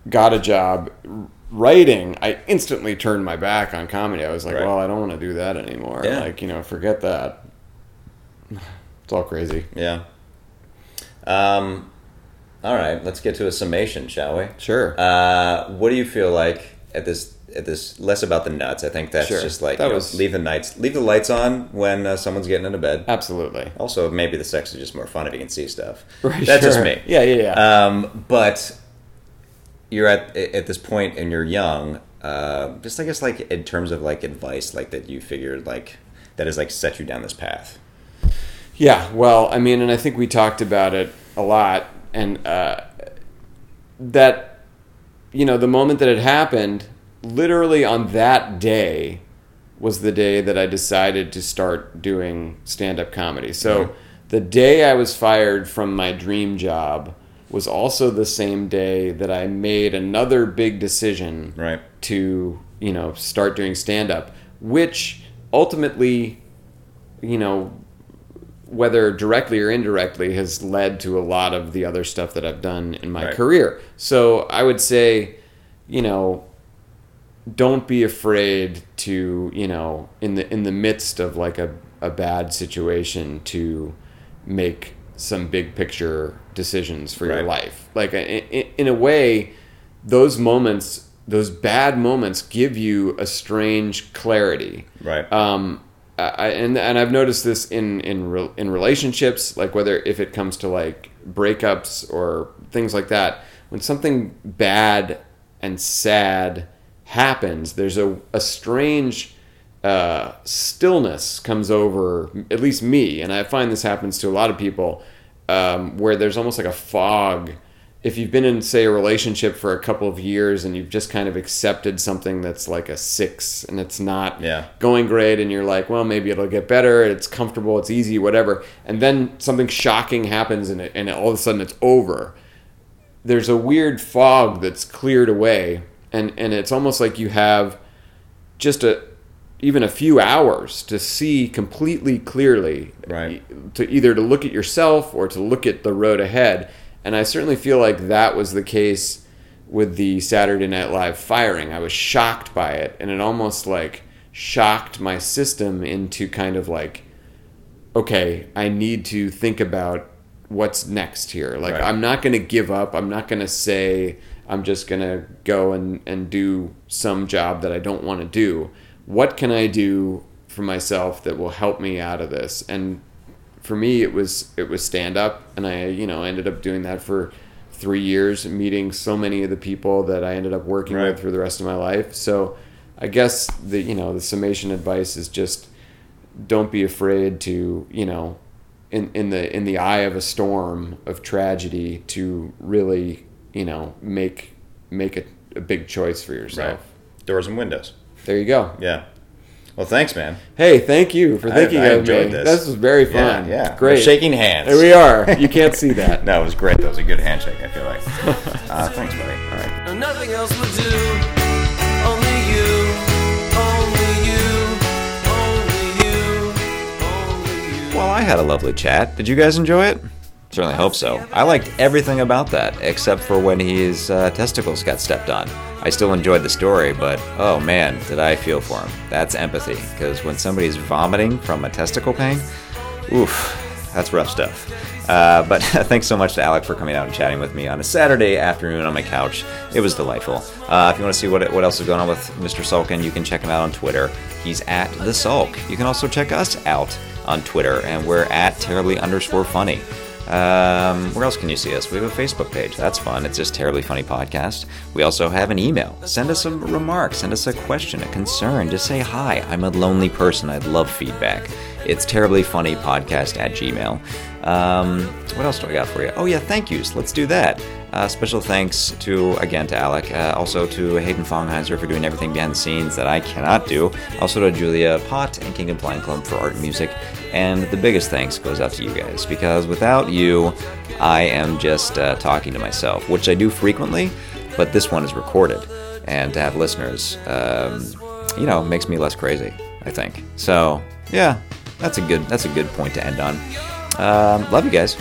got a job writing, I instantly turned my back on comedy. I was like, Right. well, I don't want to do that anymore. Yeah. Like, you know, forget that. It's all crazy. yeah um all right let's get to a summation shall we Sure. uh what do you feel like at this this less about the nuts i think that's Sure. just like That you know, leave the nights leave the lights on when uh, someone's getting into bed Absolutely. also maybe the sex is just more fun if you can see stuff *laughs* Right, that's just me Yeah, yeah, yeah. Um, but you're at at this point and you're young. Uh, just I guess like in terms of like advice, like that you figured like that has like set you down this path. Yeah, well, I mean, and I think we talked about it a lot, and uh, that you know, the moment that it happened, literally on that day was the day that I decided to start doing stand up comedy. So the day I was fired from my dream job was also the same day that I made another big decision Right. to, you know, start doing stand up, which ultimately, you know, whether directly or indirectly has led to a lot of the other stuff that I've done in my Right. career. So I would say, you know, don't be afraid to, you know, in the in the midst of like a, a bad situation to make some big picture decisions for your life. Like in, in, in a way, those moments, those bad moments give you a strange clarity Right. um, I, and and I've noticed this in in re, in relationships, like whether if it comes to like breakups or things like that, when something bad and sad happens, there's a a strange uh, stillness comes over at least me, and I find this happens to a lot of people, um, where there's almost like a fog if you've been in say a relationship for a couple of years and you've just kind of accepted something that's like a six and it's not Yeah. going great and you're like well maybe it'll get better it's comfortable it's easy whatever and then something shocking happens and, it, and all of a sudden it's over there's a weird fog that's cleared away and and it's almost like you have just a even a few hours to see completely clearly Right. to either to look at yourself or to look at the road ahead and i certainly feel like that was the case with the saturday night live firing i was shocked by it and it almost like shocked my system into kind of like okay i need to think about what's next here like Right. i'm not going to give up i'm not going to say i'm just going to go and, and do some job that i don't want to do. What can i do for myself that will help me out of this? And for me it was it was stand up and i you know ended up doing that for three years meeting so many of the people that i ended up working Right. with for the rest of my life. So i guess the you know the summation advice is just don't be afraid to you know in, in the in the eye of a storm of tragedy to really you know make make a, a big choice for yourself Right. Doors and windows. there you go Yeah. Well, thanks, man. hey thank you for I- thinking I of enjoyed me this. was very Yeah, fun yeah. great We're shaking hands. there we are you can't *laughs* see that No, it was great. That was a good handshake. I feel like. Uh, thanks, buddy. all right And nothing else would do. Only you, only you, only you, only you. Well, I had a lovely chat. Did you guys enjoy it? Certainly hope so. I liked everything about that, except for when his uh, testicles got stepped on. I still enjoyed the story, but oh man, did I feel for him. That's empathy, because when somebody's vomiting from a testicle pain, oof, that's rough stuff. Uh, *laughs* but *laughs* thanks so much to Alec for coming out and chatting with me on a Saturday afternoon on my couch. It was delightful. Uh, if you want to see what, what else is going on with Mr. Sulkin, you can check him out on Twitter. He's at The Sulk. You can also check us out on Twitter, and we're at terribly underscore funny. Um, where else can you see us? We have a Facebook page. That's fun. It's just Terribly Funny Podcast. We also have an email. Send us a remark, Send us a question, a concern. Just say hi. I'm a lonely person. I'd love feedback. It's Terribly Funny Podcast at Gmail. Um, what else do I got for you? Oh, yeah, thank yous. Let's do that. Uh, special thanks to, again, to Alec. Uh, also to Hayden Fongheiser for doing everything behind the scenes that I cannot do. Also to Julia Pott and King and Blind Club for art and music. And the biggest thanks goes out to you guys because without you, I am just uh, talking to myself, which I do frequently, but this one is recorded. And to have listeners, um, you know, makes me less crazy, I think. So, yeah, that's a good that's a good point to end on. Um, love you guys.